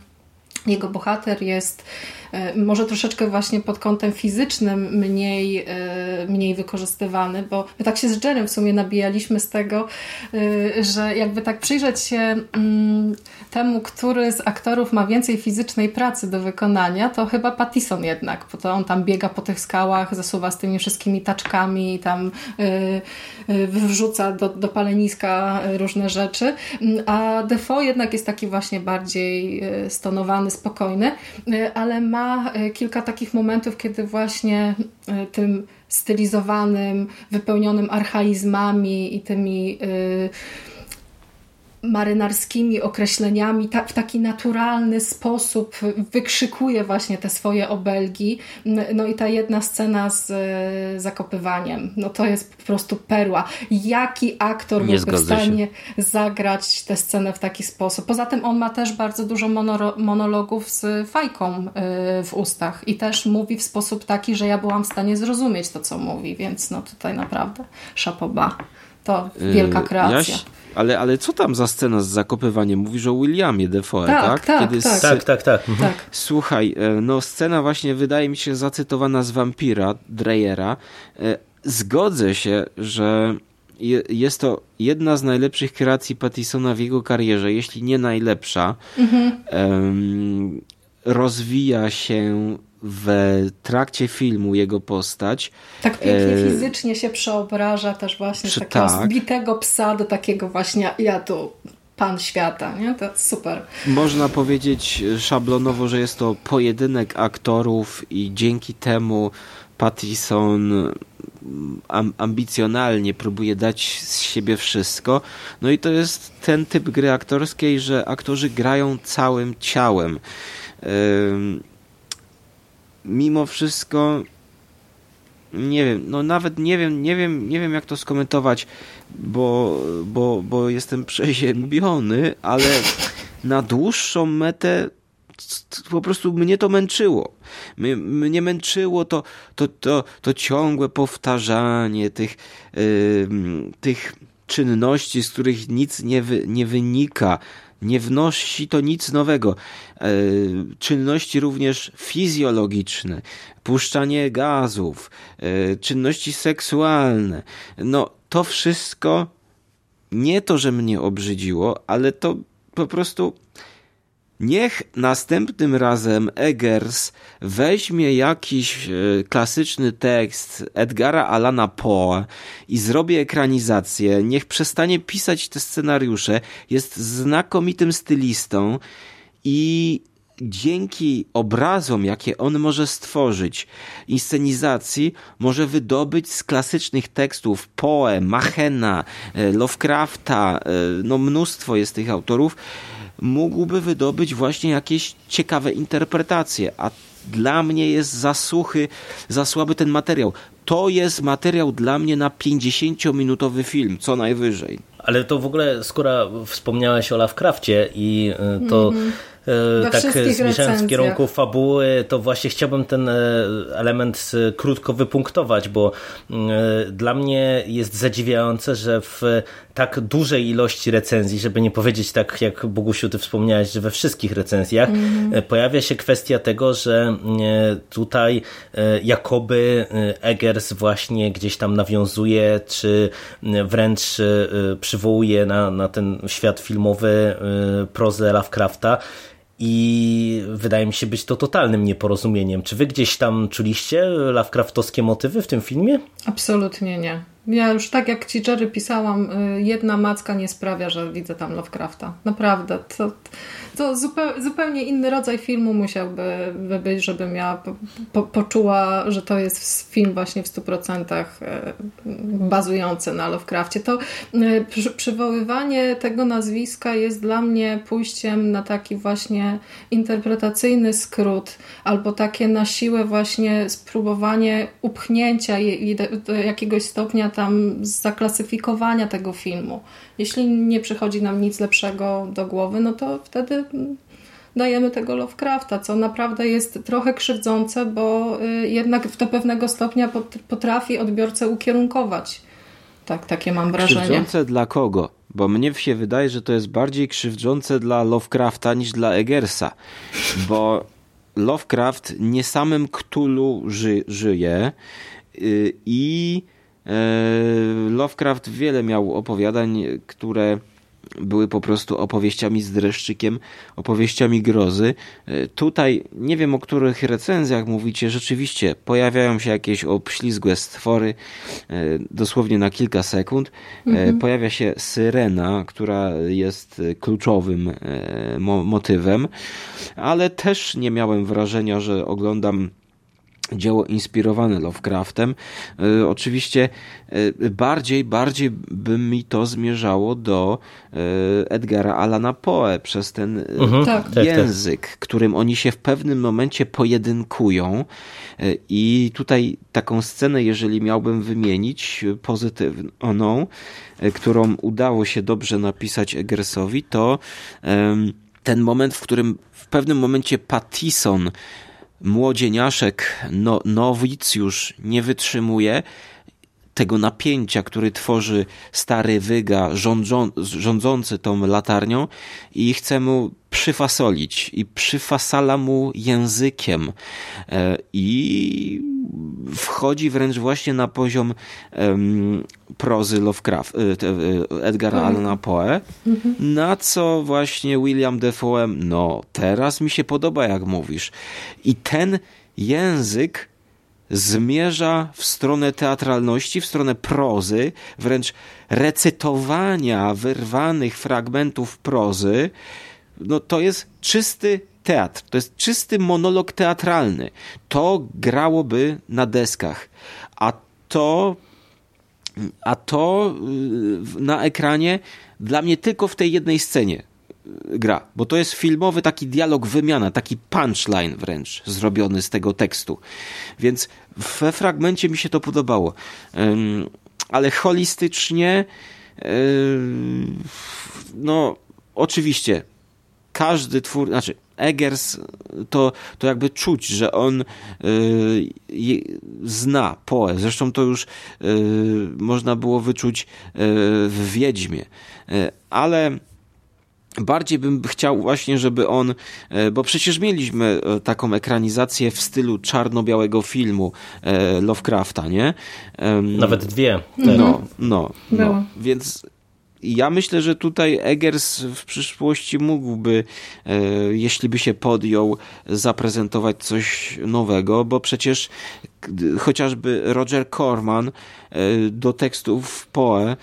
jego bohater jest może troszeczkę właśnie pod kątem fizycznym mniej, e, mniej wykorzystywany, bo my tak się z Jerem w sumie nabijaliśmy z tego, e, że jakby tak przyjrzeć się mm, temu, który z aktorów ma więcej fizycznej pracy do wykonania, to chyba Pattison jednak, bo to on tam biega po tych skałach, zasuwa z tymi wszystkimi taczkami tam wyrzuca do, do paleniska różne rzeczy, mm, a Defoe jednak jest taki właśnie bardziej stonowany, spokojny, ale ma E, kilka takich momentów, kiedy właśnie e, tym stylizowanym, wypełnionym archaizmami i tymi e, marynarskimi określeniami ta, w taki naturalny sposób wykrzykuje właśnie te swoje obelgi. No i ta jedna scena z e, zakopywaniem, no to jest po prostu perła. Jaki aktor Nie byłby w stanie się. zagrać tę scenę w taki sposób? Poza tym on ma też bardzo dużo monologów z fajką e, w ustach i też mówi w sposób taki, że ja byłam w stanie zrozumieć to, co mówi, więc no tutaj naprawdę szapoba. To wielka kreacja. Ja ale, ale co tam za scena z zakopywaniem? Mówisz o Williamie Defoe, tak? Tak, tak, Kiedy tak. tak, tak, tak. Mhm. tak. Słuchaj, e, no scena właśnie wydaje mi się zacytowana z Vampira, Dreyera. E, zgodzę się, że jest to jedna z najlepszych kreacji Pattisona w jego karierze, jeśli nie najlepsza. Mhm. rozwija się w trakcie filmu jego postać. Tak pięknie e... fizycznie się przeobraża też właśnie z takiego tak. zbitego psa do takiego właśnie ja tu pan świata, nie? To super. Można powiedzieć szablonowo, że jest to pojedynek aktorów i dzięki temu Pattison ambicjonalnie próbuje dać z siebie wszystko. No i to jest ten typ gry aktorskiej, że aktorzy grają całym ciałem. Yy mimo wszystko nie wiem, no nawet nie wiem, nie wiem, nie wiem jak to skomentować, bo, bo, bo jestem przeziębiony, ale na dłuższą metę po prostu mnie to męczyło. Mnie, męczyło to, to, to, to ciągłe powtarzanie tych, yy, tych czynności, z których nic nie, wy, nie wynika, nie wnosi to nic nowego. E, czynności również fizjologiczne, puszczanie gazów, e, czynności seksualne. No, to wszystko nie to, że mnie obrzydziło, ale to po prostu Niech następnym razem Eggers weźmie jakiś e, klasyczny tekst Edgara Alana Poe i zrobi ekranizację. Niech przestanie pisać te scenariusze. Jest znakomitym stylistą i dzięki obrazom, jakie on może stworzyć, inscenizacji, może wydobyć z klasycznych tekstów Poe, Machena, e, Lovecrafta, e, no mnóstwo jest tych autorów, mógłby wydobyć właśnie jakieś ciekawe interpretacje, a dla mnie jest za suchy, za słaby ten materiał. To jest materiał dla mnie na 50-minutowy film, co najwyżej. Ale to w ogóle, skoro wspomniałeś o Lovecraftie i e, to mm -hmm E, tak zmierzając w kierunku fabuły, to właśnie chciałbym ten e, element krótko wypunktować, bo e, dla mnie jest zadziwiające, że w tak dużej ilości recenzji, żeby nie powiedzieć tak jak Bogusiu ty wspomniałeś, że we wszystkich recenzjach mm. pojawia się kwestia tego, że tutaj jakoby Eggers właśnie gdzieś tam nawiązuje, czy wręcz przywołuje na, na ten świat filmowy prozę Lovecrafta, i wydaje mi się być to totalnym nieporozumieniem. Czy wy gdzieś tam czuliście Lovecraftowskie motywy w tym filmie? Absolutnie nie. Ja już tak jak ci Jerry pisałam, y, jedna macka nie sprawia, że widzę tam Lovecrafta. Naprawdę. To, to zupełnie inny rodzaj filmu musiałby być, żebym ja po, po, poczuła, że to jest film właśnie w 100% y, bazujący na Lovecraftie. To y, przy, przywoływanie tego nazwiska jest dla mnie pójściem na taki właśnie interpretacyjny skrót, albo takie na siłę właśnie spróbowanie upchnięcia do, do jakiegoś stopnia tam zaklasyfikowania tego filmu. Jeśli nie przychodzi nam nic lepszego do głowy, no to wtedy dajemy tego Lovecrafta, co naprawdę jest trochę krzywdzące, bo y, jednak do pewnego stopnia potrafi odbiorcę ukierunkować. Tak, takie mam wrażenie. Krzywdzące dla kogo? Bo mnie się wydaje, że to jest bardziej krzywdzące dla Lovecrafta niż dla Eggersa. Bo Lovecraft nie samym Cthulhu ży, żyje y, i Lovecraft wiele miał opowiadań, które były po prostu opowieściami z dreszczykiem, opowieściami grozy. E, tutaj nie wiem o których recenzjach mówicie, rzeczywiście pojawiają się jakieś obślizgłe stwory, e, dosłownie na kilka sekund. Mhm. Pojawia się syrena, która jest kluczowym motywem, ale też nie miałem wrażenia, że oglądam dzieło inspirowane Lovecraftem. E, oczywiście e, bardziej, bardziej by mi to zmierzało do e, Edgara Alana Poe przez ten mhm. Tak. Tak, tak. język, którym oni się w pewnym momencie pojedynkują. I tutaj taką scenę, jeżeli miałbym wymienić pozytywną, którą udało się dobrze napisać Eggersowi, to ten moment, w którym w pewnym momencie Pattison młodzieniaszek, no, nowicjusz nie wytrzymuje tego napięcia, który tworzy stary wyga rządzący tą latarnią i chce mu przyfasolić i przyfasala mu językiem e, i wchodzi wręcz właśnie na poziom um, prozy Lovecraft, e, Edgara mhm. Allana Poe, mhm. na co właśnie William Defoe, no teraz mi się podoba jak mówisz. I ten język zmierza w stronę teatralności, w stronę prozy, wręcz recytowania wyrwanych fragmentów prozy, no to jest czysty teatr, to jest czysty monolog teatralny. To grałoby na deskach, a to a to y, na ekranie dla mnie tylko w tej jednej scenie y, gra, bo to jest filmowy taki dialog, wymiana, taki punchline wręcz zrobiony z tego tekstu. Więc we fragmencie mi się to podobało. Ale holistycznie no oczywiście każdy twór, znaczy Eggers to, to jakby czuć, że on y, zna Poe. Zresztą to już y, można było wyczuć y, w Wiedźmie. Y, ale bardziej bym chciał właśnie, żeby on, y, bo przecież mieliśmy y, taką ekranizację w stylu czarno-białego filmu Lovecrafta, nie? Nawet dwie. No, no, no. Więc ja myślę, że tutaj Eggers w przyszłości mógłby, e, jeśli by się podjął, zaprezentować coś nowego, bo przecież chociażby Roger Corman e, do tekstów Poe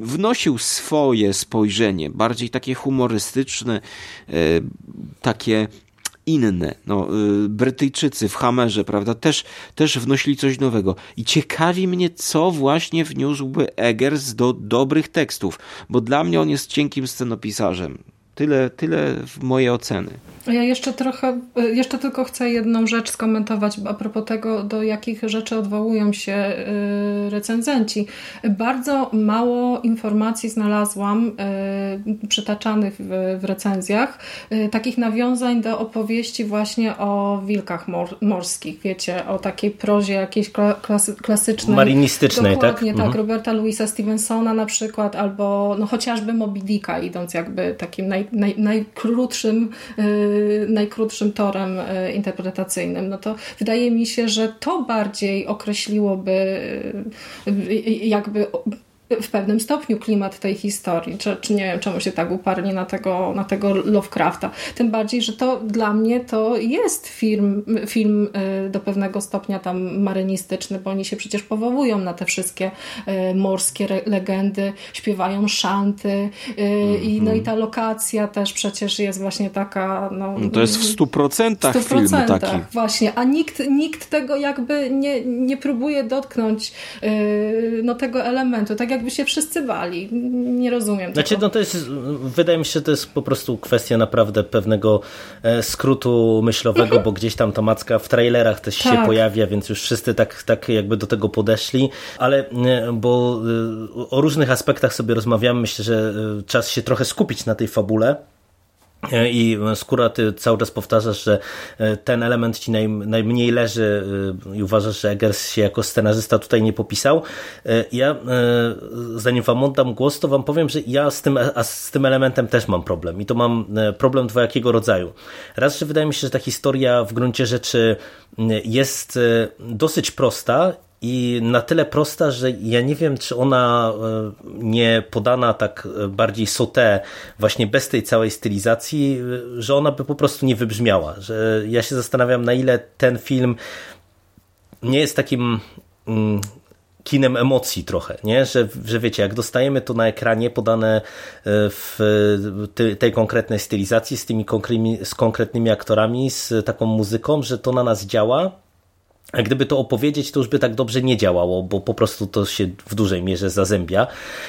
wnosił swoje spojrzenie, bardziej takie humorystyczne, e, takie inne. No, y, Brytyjczycy w Hammerze, prawda, też, też wnosili coś nowego. I ciekawi mnie, co właśnie wniósłby Eggers do dobrych tekstów, bo dla mnie on jest cienkim scenopisarzem. Tyle, tyle w mojej oceny. Ja jeszcze trochę, jeszcze tylko chcę jedną rzecz skomentować a propos tego, do jakich rzeczy odwołują się y, recenzenci. Bardzo mało informacji znalazłam y, przytaczanych w, recenzjach, takich nawiązań do opowieści właśnie o wilkach mor morskich, wiecie, o takiej prozie jakiejś klasy klasycznej. Marinistycznej, tak? Dokładnie tak. Mhm. Roberta Louisa Stevensona na przykład, albo no chociażby Moby Dicka, idąc jakby takim naj, naj, najkrótszym najkrótszym torem e, interpretacyjnym, no to wydaje mi się, że to bardziej określiłoby e, jakby w pewnym stopniu klimat tej historii, czy, czy nie wiem, czemu się tak uparli na tego, na tego Lovecrafta. Tym bardziej, że to dla mnie to jest film, film y, do pewnego stopnia tam marynistyczny, bo oni się przecież powołują na te wszystkie y, morskie legendy, śpiewają szanty mm -hmm. i, no i ta lokacja też przecież jest właśnie taka... No, no to jest w stu procentach film taki. Właśnie, a nikt, nikt tego jakby nie, nie próbuje dotknąć no, tego elementu. Tak jak jakby się wszyscy bali. Nie rozumiem znaczy, tego. No to jest, wydaje mi się, że to jest po prostu kwestia naprawdę pewnego e, skrótu myślowego, bo gdzieś tam ta macka w trailerach też tak. się pojawia, więc już wszyscy tak, tak jakby do tego podeszli, ale e, bo e, o różnych aspektach sobie rozmawiamy, myślę, że czas się trochę skupić na tej fabule. E, I skóra, ty cały czas powtarzasz, że e, ten element ci naj, najmniej leży e, i uważasz, że Eggers się jako scenarzysta tutaj nie popisał. Ja, zanim wam oddam głos, to wam powiem, że ja z tym, a z tym elementem też mam problem. I to mam problem dwojakiego rodzaju. Raz, że wydaje mi się, że ta historia w gruncie rzeczy jest dosyć prosta i na tyle prosta, że ja nie wiem, czy ona e, nie podana tak e, bardziej sauté, właśnie bez tej całej stylizacji, e, że ona by po prostu nie wybrzmiała. Że ja się zastanawiam, na ile ten film nie jest takim mm, kinem emocji trochę, nie? Że, że wiecie, jak dostajemy to na ekranie podane w tej konkretnej stylizacji, z tymi konkretnymi, z konkretnymi aktorami, z taką muzyką, że to na nas działa, a gdyby to opowiedzieć, to już by tak dobrze nie działało, bo po prostu to się w dużej mierze zazębia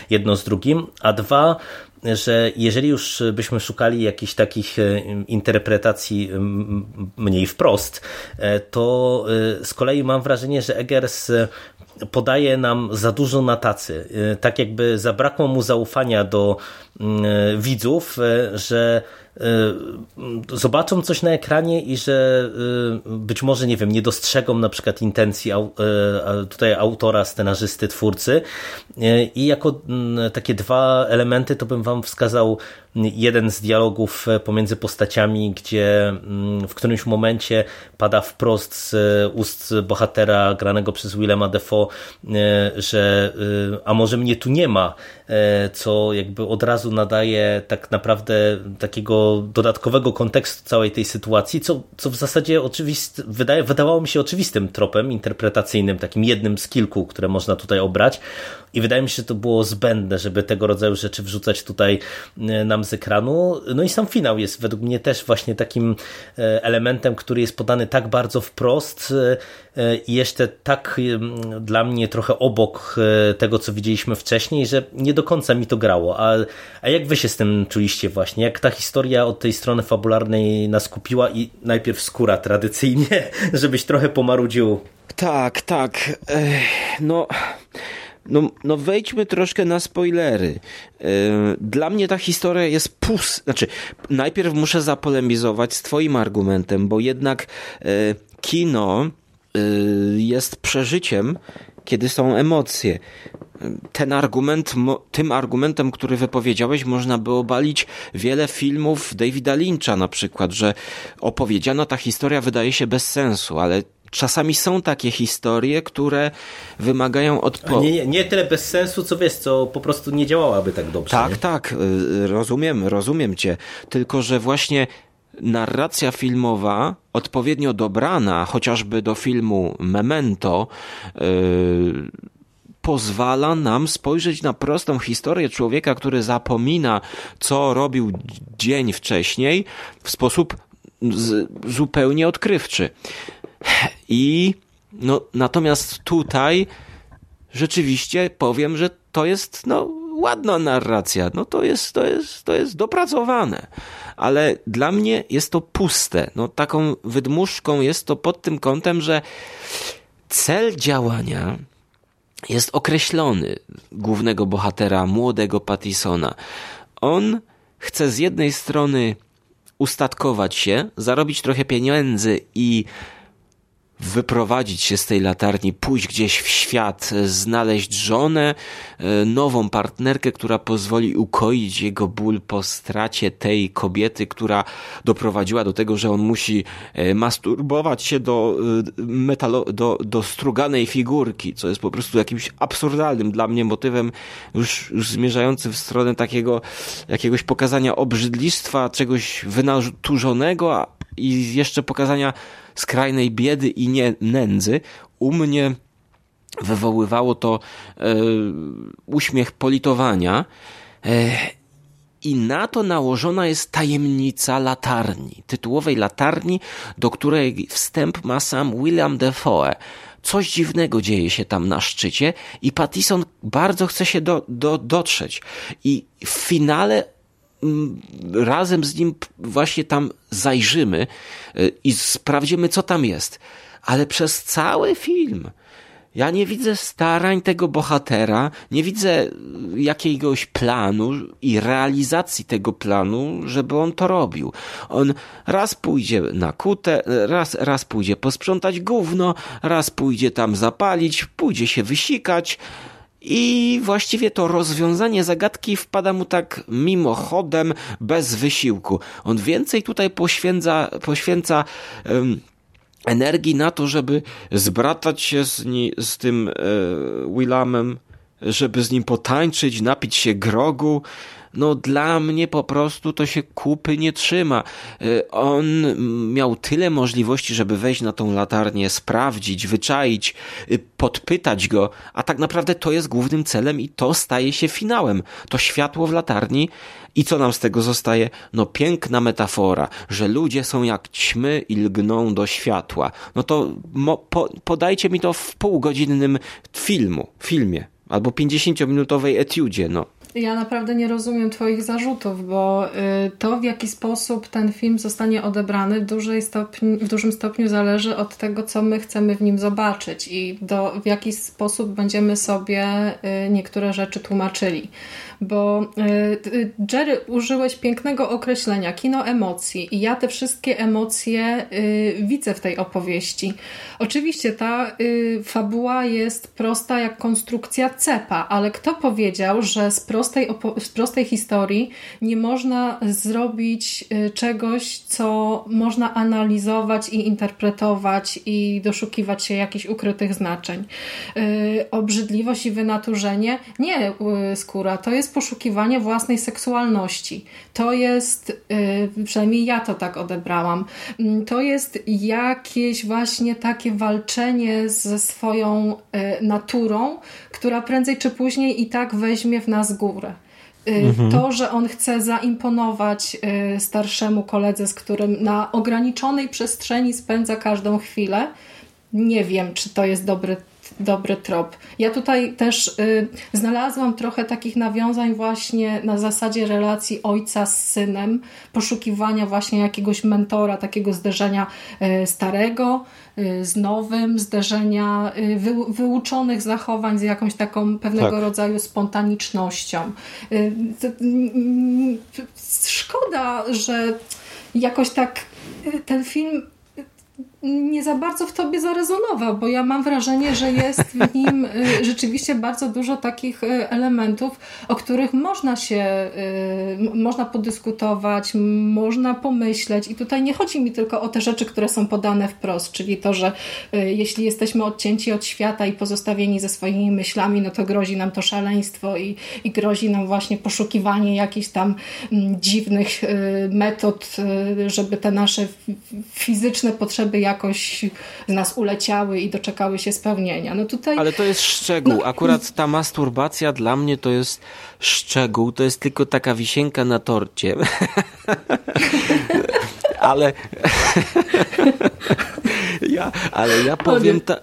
jedno z drugim. A dwa, że jeżeli już byśmy szukali jakichś takich e, interpretacji mniej wprost, e, to e, z kolei mam wrażenie, że Eggers podaje nam za dużo na tacy. Tak jakby zabrakło mu zaufania do widzów, że zobaczą coś na ekranie i że y, być może, nie wiem, nie dostrzegą na przykład intencji y, tutaj autora, scenarzysty, twórcy. I jako takie dwa elementy to bym wam wskazał. Jeden z dialogów pomiędzy postaciami, gdzie mm, w którymś momencie pada wprost z ust bohatera granego przez Willema Defoe, że a może mnie tu nie ma, co jakby od razu nadaje tak naprawdę takiego dodatkowego kontekstu całej tej sytuacji, co, co w zasadzie oczywist, wydaje, wydawało mi się oczywistym tropem interpretacyjnym, takim jednym z kilku, które można tutaj obrać i wydaje mi się, że to było zbędne, żeby tego rodzaju rzeczy wrzucać tutaj e, nam z ekranu. No i sam finał jest według mnie też właśnie takim e, elementem, który jest podany tak bardzo wprost e, i jeszcze tak dla mnie trochę obok tego, co widzieliśmy wcześniej, że nie do końca mi to grało. A, a jak wy się z tym czuliście właśnie? Jak ta historia od tej strony fabularnej nas kupiła i najpierw skóra tradycyjnie, żebyś trochę pomarudził? Tak, tak. No... No, no wejdźmy troszkę na spoilery. E, dla mnie ta historia jest pus. Znaczy, najpierw muszę zapolemizować z Twoim argumentem, bo jednak e, kino e, jest przeżyciem, kiedy są emocje. Ten argument, tym argumentem, który wypowiedziałeś, można by obalić wiele filmów Davida Lyncha na przykład, że opowiedziana ta historia wydaje się bez sensu, ale czasami są takie historie, które wymagają odpowiedzi. Nie, nie, nie tyle bez sensu, co wiesz, co po prostu nie działałaby tak dobrze. Tak, nie? tak, y, rozumiem, rozumiem cię. Tylko, że właśnie narracja filmowa, odpowiednio dobrana, chociażby do filmu Memento, yy, pozwala nam spojrzeć na prostą historię człowieka, który zapomina, co robił dzień wcześniej, w sposób z, zupełnie odkrywczy. I no, natomiast tutaj rzeczywiście powiem, że to jest no, ładna narracja. No to jest, to jest, to jest dopracowane. Ale dla mnie jest to puste. No taką wydmuszką jest to pod tym kątem, że cel działania jest określony głównego bohatera, młodego Pattisona. On chce z jednej strony ustatkować się, zarobić trochę pieniędzy i wyprowadzić się z tej latarni, pójść gdzieś w świat, znaleźć żonę, e, nową partnerkę, która pozwoli ukoić jego ból po stracie tej kobiety, która doprowadziła do tego, że on musi e, masturbować się do, e, metalo, do, do struganej figurki, co jest po prostu jakimś absurdalnym dla mnie motywem, już, już zmierzającym w stronę takiego jakiegoś pokazania obrzydlistwa, czegoś wynaturzonego i jeszcze pokazania skrajnej biedy i nie nędzy, u mnie wywoływało to e, uśmiech politowania. E, i na to nałożona jest tajemnica latarni, tytułowej latarni, do której wstęp ma sam William Defoe. Coś dziwnego dzieje się tam na szczycie i Pattison bardzo chce się do, do, dotrzeć. I w finale razem z nim właśnie tam zajrzymy y, i sprawdzimy, co tam jest. Ale przez cały film ja nie widzę starań tego bohatera, nie widzę jakiegoś planu i realizacji tego planu, żeby on to robił. On raz pójdzie na kutę, raz, raz pójdzie posprzątać gówno, raz pójdzie tam zapalić, pójdzie się wysikać, i właściwie to rozwiązanie zagadki wpada mu tak mimochodem, bez wysiłku. On więcej tutaj poświęca, poświęca um, energii na to, żeby zbratać się z, ni, z tym e, Willamem, żeby z nim potańczyć, napić się grogu, no dla mnie po prostu to się kupy nie trzyma. Y, on miał tyle możliwości, żeby wejść na tą latarnię, sprawdzić, wyczaić, y, podpytać go, a tak naprawdę to jest głównym celem i to staje się finałem. To światło w latarni i co nam z tego zostaje? No piękna metafora, że ludzie są jak ćmy i lgną do światła. No to po, podajcie mi to w półgodzinnym filmu, filmie albo 50-minutowej etiudzie, no. Ja naprawdę nie rozumiem Twoich zarzutów, bo y, to, w jaki sposób ten film zostanie odebrany, w, stopni, w dużym stopniu zależy od tego, co my chcemy w nim zobaczyć i do, w jaki sposób będziemy sobie y, niektóre rzeczy tłumaczyli bo y, y, Jerry użyłeś pięknego określenia kino emocji i ja te wszystkie emocje y, widzę w tej opowieści. Oczywiście ta fabuła jest prosta jak konstrukcja cepa, ale kto powiedział, że z prostej, z prostej historii nie można zrobić czegoś, co można analizować i interpretować i doszukiwać się jakichś ukrytych znaczeń. Obrzydliwość i wynaturzenie? Nie, skóra, to jest jest poszukiwanie własnej seksualności. To jest, yy, przynajmniej ja to tak odebrałam, yy, to jest jakieś właśnie takie walczenie ze swoją yy, naturą, która prędzej czy później i tak weźmie w nas górę. Y, mhm. To, że on chce zaimponować y, starszemu koledze, z którym na ograniczonej przestrzeni spędza każdą chwilę, nie wiem, czy to jest dobry dobry trop. Ja tutaj też y, znalazłam trochę takich nawiązań właśnie na zasadzie relacji ojca z synem, poszukiwania właśnie jakiegoś mentora, takiego zderzenia y, starego y, z nowym, zderzenia y, wy, wyuczonych zachowań z jakąś taką pewnego tak. rodzaju spontanicznością. Y, szkoda, że jakoś tak y, ten film nie za bardzo w tobie zarezonował, bo ja mam wrażenie, że jest w nim y, rzeczywiście bardzo dużo takich y, elementów, o których można się, y, można podyskutować, można pomyśleć. I tutaj nie chodzi mi tylko o te rzeczy, które są podane wprost, czyli to, że jeśli jesteśmy odcięci od świata i pozostawieni ze swoimi myślami, no to grozi nam to szaleństwo i, i grozi nam właśnie poszukiwanie jakichś tam mm, dziwnych metod, żeby te nasze fizyczne potrzeby jakoś z nas uleciały i doczekały się spełnienia. No tutaj... Ale to jest szczegół. No... Akurat ta masturbacja dla mnie to jest szczegół, to jest tylko taka wisienka na torcie. ale... ja, ale ja powiem... Ta...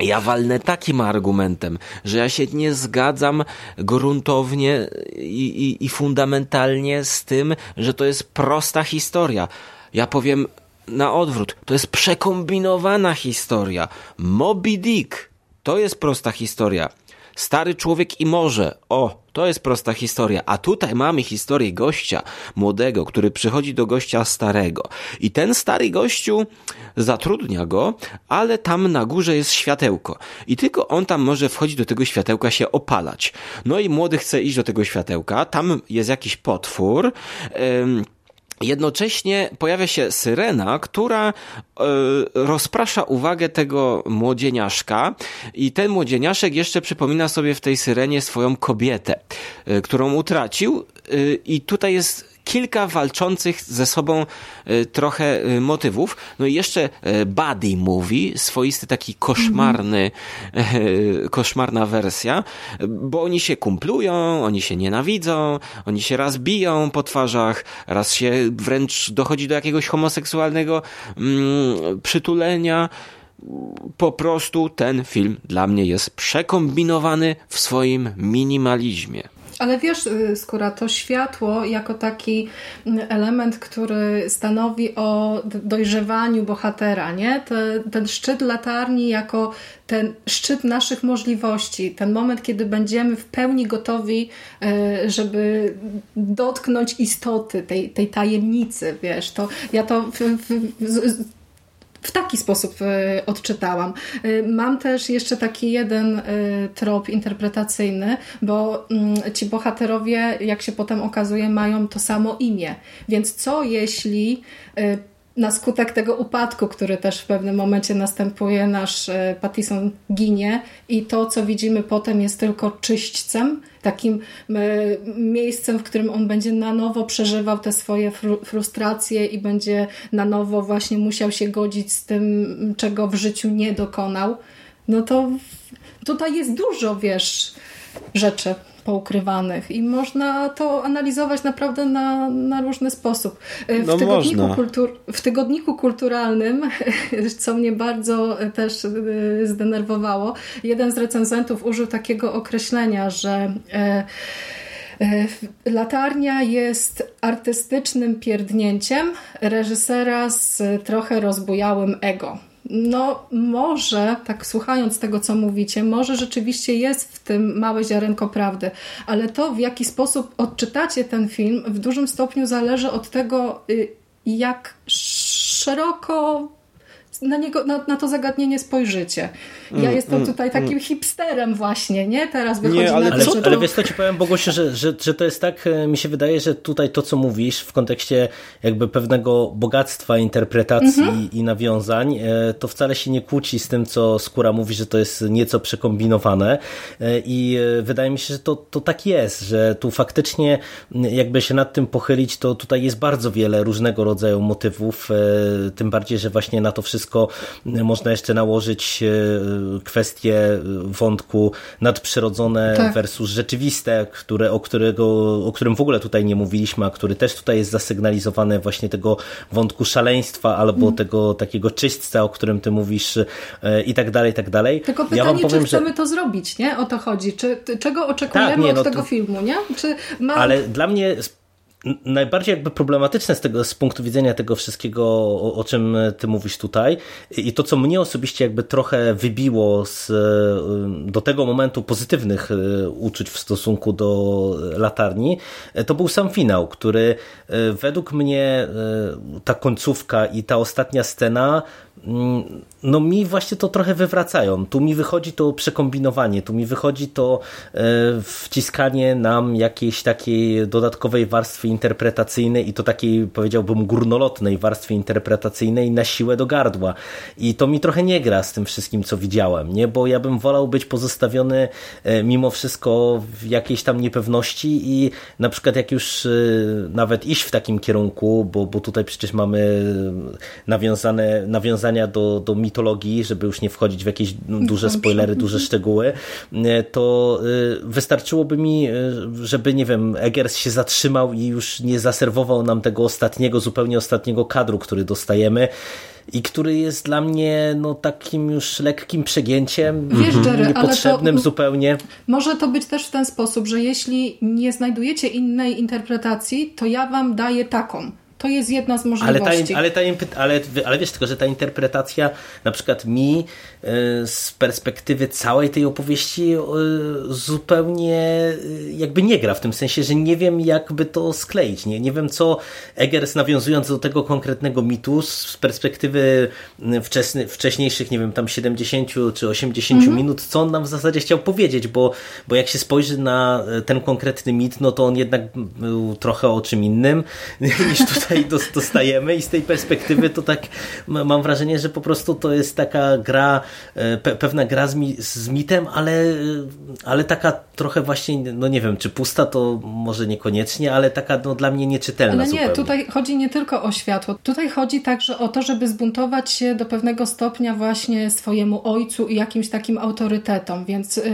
Ja walnę takim argumentem, że ja się nie zgadzam gruntownie i, i, i, fundamentalnie z tym, że to jest prosta historia. Ja powiem, na odwrót. To jest przekombinowana historia. Moby Dick to jest prosta historia. Stary człowiek i morze. O, to jest prosta historia. A tutaj mamy historię gościa młodego, który przychodzi do gościa starego. I ten stary gościu zatrudnia go, ale tam na górze jest światełko. I tylko on tam może wchodzić do tego światełka się opalać. No i młody chce iść do tego światełka. Tam jest jakiś potwór. Yy, Jednocześnie pojawia się syrena, która y, rozprasza uwagę tego młodzieniaszka i ten młodzieniaszek jeszcze przypomina sobie w tej syrenie swoją kobietę, y, którą utracił y, i tutaj jest kilka walczących ze sobą e, trochę e, motywów. No i jeszcze e, Buddy Movie, swoisty taki koszmarny, mm. koszmarna wersja, bo oni się kumplują, oni się nienawidzą, oni się raz biją po twarzach, raz się wręcz dochodzi do jakiegoś homoseksualnego mm, przytulenia po prostu ten film dla mnie jest przekombinowany w swoim minimalizmie. Ale wiesz, y, skóra, to światło jako taki mm, element, który stanowi o dojrzewaniu bohatera, nie? ten szczyt latarni jako ten szczyt naszych możliwości, ten moment, kiedy będziemy w pełni gotowi, y, żeby dotknąć istoty tej, tej tajemnicy, wiesz, to ja to w, w, w taki sposób e, odczytałam. E, mam też jeszcze taki jeden e, trop interpretacyjny, bo mm, ci bohaterowie, jak się potem okazuje, mają to samo imię. Więc co jeśli na skutek tego upadku, który też w pewnym momencie następuje, nasz Pattison ginie i to, co widzimy potem jest tylko czyśćcem, takim miejscem, w którym on będzie na nowo przeżywał te swoje frustracje i będzie na nowo właśnie musiał się godzić z tym, czego w życiu nie dokonał, no to tutaj jest dużo, wiesz, rzeczy poukrywanych i można to analizować naprawdę na, na różny sposób. W, no tygodniku kultur, w tygodniku kulturalnym, co mnie bardzo też y, zdenerwowało, jeden z recenzentów użył takiego określenia, że e, e, Latarnia jest artystycznym pierdnięciem reżysera z trochę rozbujałym ego. No, może, tak słuchając tego, co mówicie, może rzeczywiście jest w tym małe ziarenko prawdy, ale to, w jaki sposób odczytacie ten film, w dużym stopniu zależy od tego, y, jak szeroko na, niego, na, na to zagadnienie spojrzycie. Ja mm, jestem mm, tutaj takim mm. hipsterem właśnie, nie? Teraz wychodzi nie, ale, na to, ale, ale wiesz co ci powiem, Bogusiu, że, że, że to jest tak, e, mi się wydaje, że tutaj to, co mówisz w kontekście jakby pewnego bogactwa interpretacji -hmm. i nawiązań, e, to wcale się nie kłóci z tym, co Skóra mówi, że to jest nieco przekombinowane e, i wydaje mi się, że to, to tak jest, że tu faktycznie jakby się nad tym pochylić, to tutaj jest bardzo wiele różnego rodzaju motywów, tym bardziej, że właśnie na to wszystko można jeszcze nałożyć kwestie wątku nadprzyrodzone tak. versus rzeczywiste, które, o, którego, o którym w ogóle tutaj nie mówiliśmy, a który też tutaj jest zasygnalizowany właśnie tego wątku szaleństwa albo mm. tego takiego czyśćca, o którym ty mówisz e, i tak dalej, i tak dalej. Tylko pytanie, ja wam powiem, czy chcemy że... to zrobić, nie? O to chodzi. Czy, czego oczekujemy tak, nie, no od tego to... filmu, nie? Czy Ale dla mnie najbardziej jakby problematyczne z, tego, z punktu widzenia tego wszystkiego, o, o, czym ty mówisz tutaj i to, co mnie osobiście jakby trochę wybiło z, do tego momentu pozytywnych e, uczuć w stosunku do latarni, e, to był sam finał, który e, według mnie ta końcówka i ta ostatnia scena no mi właśnie to trochę wywracają. Tu mi wychodzi to przekombinowanie, tu mi wychodzi to wciskanie nam jakiejś takiej dodatkowej warstwy interpretacyjnej i to takiej powiedziałbym górnolotnej warstwie interpretacyjnej na siłę do gardła. I to mi trochę nie gra z tym wszystkim, co widziałem, nie? Bo ja bym wolał być pozostawiony e, mimo wszystko w jakiejś tam niepewności i na przykład jak już e, nawet iść w takim kierunku, bo, bo tutaj przecież mamy nawiązane, nawiązania do, do mitologii, żeby już nie wchodzić w jakieś duże spoilery, duże szczegóły, e, to wystarczyłoby mi, żeby nie wiem, Eggers się zatrzymał i już już nie zaserwował nam tego ostatniego, zupełnie ostatniego kadru, który dostajemy i który jest dla mnie no, takim już lekkim przegięciem, Wiesz, Jerry, niepotrzebnym to, zupełnie. Może to być też w ten sposób, że jeśli nie znajdujecie innej interpretacji, to ja wam daję taką. To jest jedna z możliwości. Ale, ta, ale, ta, ale, ale wiesz tylko, że ta interpretacja na przykład mi e, z perspektywy całej tej opowieści e, zupełnie e, jakby nie gra, w tym sensie, że nie wiem jakby to skleić. Nie, nie wiem co Eggers nawiązując do tego konkretnego mitu z perspektywy wczesny, wcześniejszych, nie wiem, tam 70 czy 80 mhm. minut, co on nam w zasadzie chciał powiedzieć, bo, bo jak się spojrzy na ten konkretny mit, no to on jednak był trochę o czym innym niż tutaj tutaj dostajemy i z tej perspektywy to tak mam wrażenie, że po prostu to jest taka gra, e, pe pewna gra z, mi z mitem, ale, ale taka trochę właśnie, no nie wiem, czy pusta to może niekoniecznie, ale taka no, dla mnie nieczytelna Ale nie, zupełnie. tutaj chodzi nie tylko o światło. Tutaj chodzi także o to, żeby zbuntować się do pewnego stopnia właśnie swojemu ojcu i jakimś takim autorytetom, więc yy,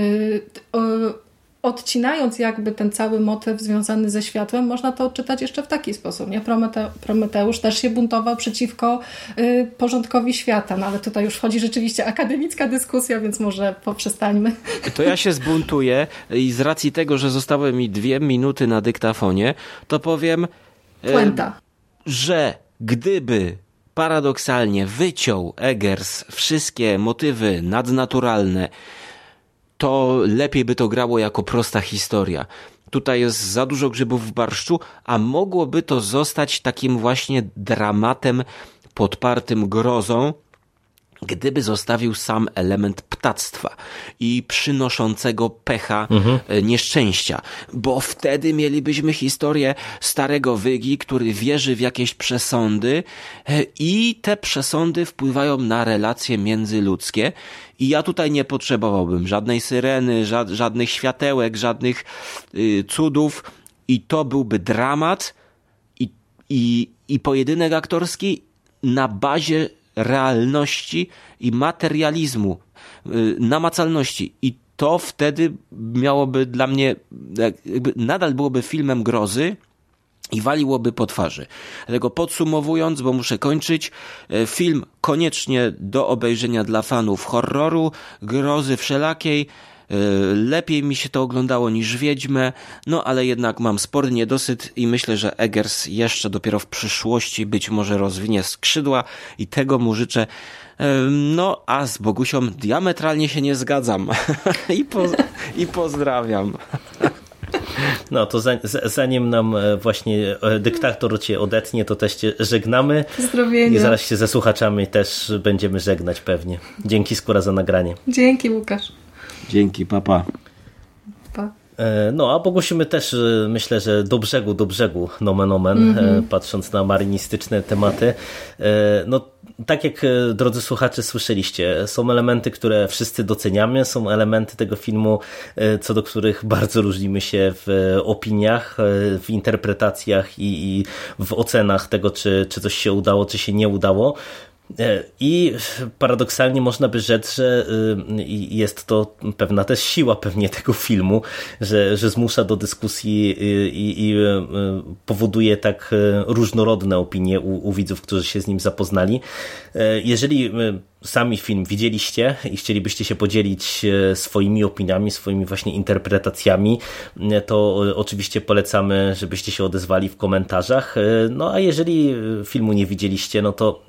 yy, odcinając jakby ten cały motyw związany ze światłem, można to odczytać jeszcze w taki sposób. Nie? Promete, Prometeusz też się buntował przeciwko y, porządkowi świata, no ale tutaj już wchodzi rzeczywiście akademicka dyskusja, więc może poprzestańmy. To ja się zbuntuję i z racji tego, że zostały mi dwie minuty na dyktafonie, to powiem, y, Puenta. że gdyby paradoksalnie wyciął Eggers wszystkie motywy nadnaturalne, to lepiej by to grało jako prosta historia. Tutaj jest za dużo grzybów w barszczu, a mogłoby to zostać takim właśnie dramatem podpartym grozą, gdyby zostawił sam element ptactwa i przynoszącego pecha mhm. E, nieszczęścia, bo wtedy mielibyśmy historię starego Wygi, który wierzy w jakieś przesądy e, i te przesądy wpływają na relacje międzyludzkie. I ja tutaj nie potrzebowałbym żadnej syreny, żadnych światełek, żadnych y, cudów. I to byłby dramat. I, i, i pojedynek aktorski na bazie realności i materializmu, y, namacalności. I to wtedy miałoby dla mnie, nadal byłoby filmem grozy, i waliłoby po twarzy. Dlatego podsumowując, bo muszę kończyć, y, film koniecznie do obejrzenia dla fanów horroru, grozy wszelakiej, lepiej mi się to oglądało niż Wiedźmę, no ale jednak mam spory niedosyt i myślę, że Eggers jeszcze dopiero w przyszłości być może rozwinie skrzydła i tego mu życzę. Y, no, a z Bogusią diametralnie się nie zgadzam. I, po, I pozdrawiam. No to zanim nam e, właśnie e, dyktator cię odetnie, to też cię żegnamy. Zdrowienia. I zaraz się ze słuchaczami też będziemy żegnać pewnie. Dzięki Skóra za nagranie. Dzięki Łukasz. Dzięki, papa. Pa. E, no, a Bogusimy też e, myślę, że do brzegu, do brzegu, nomen omen, mm -hmm. patrząc na marynistyczne tematy. No, tak jak drodzy słuchacze słyszeliście, są elementy, które wszyscy doceniamy, są elementy tego filmu, co do których bardzo różnimy się w opiniach, w interpretacjach i, i w ocenach tego, czy, czy coś się udało, czy się nie udało. E, I paradoksalnie można by rzec, że y, jest to pewna też siła pewnie tego filmu, że, że zmusza do dyskusji y, i, i y, powoduje tak różnorodne opinie u, u widzów, którzy się z nim zapoznali. E, jeżeli sami film widzieliście i chcielibyście się podzielić swoimi opiniami, swoimi właśnie interpretacjami, to oczywiście polecamy, żebyście się odezwali w komentarzach. No a jeżeli filmu nie widzieliście, no to,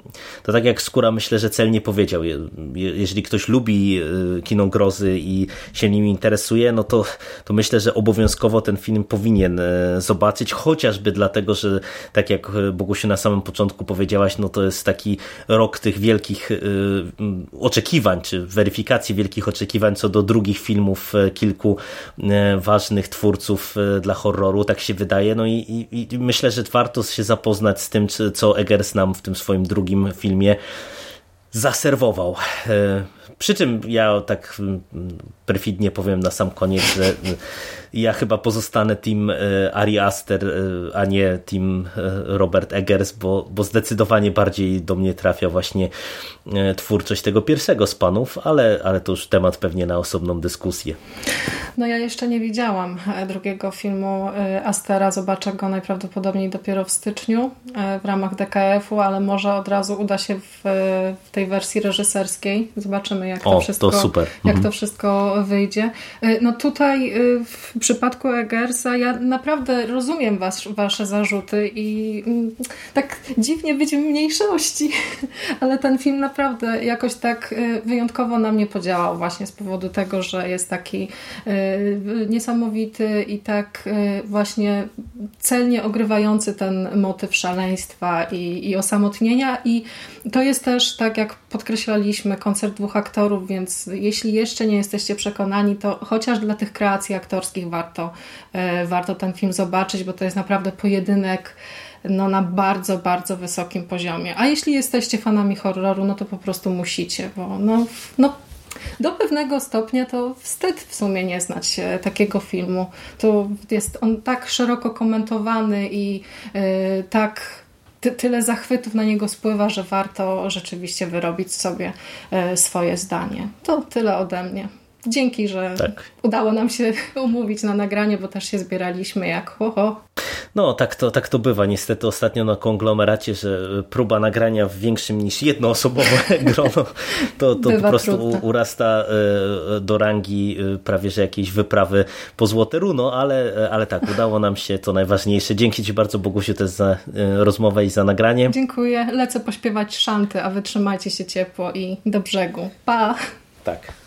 to tak jak Skóra myślę, że celnie powiedział, jeżeli ktoś lubi kino grozy i się nim interesuje, no to, to myślę, że obowiązkowo ten film powinien zobaczyć, chociażby dlatego, że tak jak Bogusiu na samym początku powiedziałaś, no to jest taki rok tych wielkich oczekiwań, czy weryfikacji wielkich oczekiwań co do drugich filmów e, kilku e, ważnych twórców e, dla horroru, tak się wydaje. No i, i, i myślę, że warto się zapoznać z tym, co Eggers nam w tym swoim drugim filmie zaserwował. Przy czym ja tak mm, perfidnie powiem na sam koniec, że ja chyba pozostanę team e, Ari Aster, e, a nie team e, Robert Eggers, bo, bo zdecydowanie bardziej do mnie trafia właśnie twórczość tego pierwszego z panów, ale, ale to już temat pewnie na osobną dyskusję. No ja jeszcze nie widziałam drugiego filmu Astera, zobaczę go najprawdopodobniej dopiero w styczniu w ramach DKF-u, ale może od razu uda się w tej wersji reżyserskiej. Zobaczymy jak to o, wszystko, to super. jak mhm. to wszystko wyjdzie. No tutaj w w przypadku Eggersa ja naprawdę rozumiem was, wasze zarzuty i mm, tak dziwnie być w mniejszości, ale ten film naprawdę jakoś tak y, wyjątkowo na mnie podziałał właśnie z powodu tego, że jest taki y, niesamowity i tak y, właśnie celnie ogrywający ten motyw szaleństwa i, i osamotnienia i to jest też, tak jak podkreślaliśmy, koncert dwóch aktorów, więc jeśli jeszcze nie jesteście przekonani, to chociaż dla tych kreacji aktorskich warto, e, warto ten film zobaczyć, bo to jest naprawdę pojedynek no, na bardzo, bardzo wysokim poziomie. A jeśli jesteście fanami horroru, no to po prostu musicie, bo no, no do pewnego stopnia to wstyd w sumie nie znać takiego filmu. To jest on tak szeroko komentowany i yy, tak ty, tyle zachwytów na niego spływa, że warto rzeczywiście wyrobić sobie e, swoje zdanie. To tyle ode mnie. Dzięki, że tak. udało nam się umówić na nagranie, bo też się zbieraliśmy jak ho, ho. No, tak to, tak to bywa niestety ostatnio na konglomeracie, że próba nagrania w większym niż jednoosobowe grono, to, to po prostu u, urasta e, do rangi e, prawie że jakiejś wyprawy po Złote Runo, ale, e, ale tak, udało nam się, to najważniejsze. Dzięki Ci bardzo Bogusiu też za rozmowę i za nagranie. Dziękuję. Lecę pośpiewać szanty, a wytrzymajcie się ciepło i do brzegu. Pa! Tak.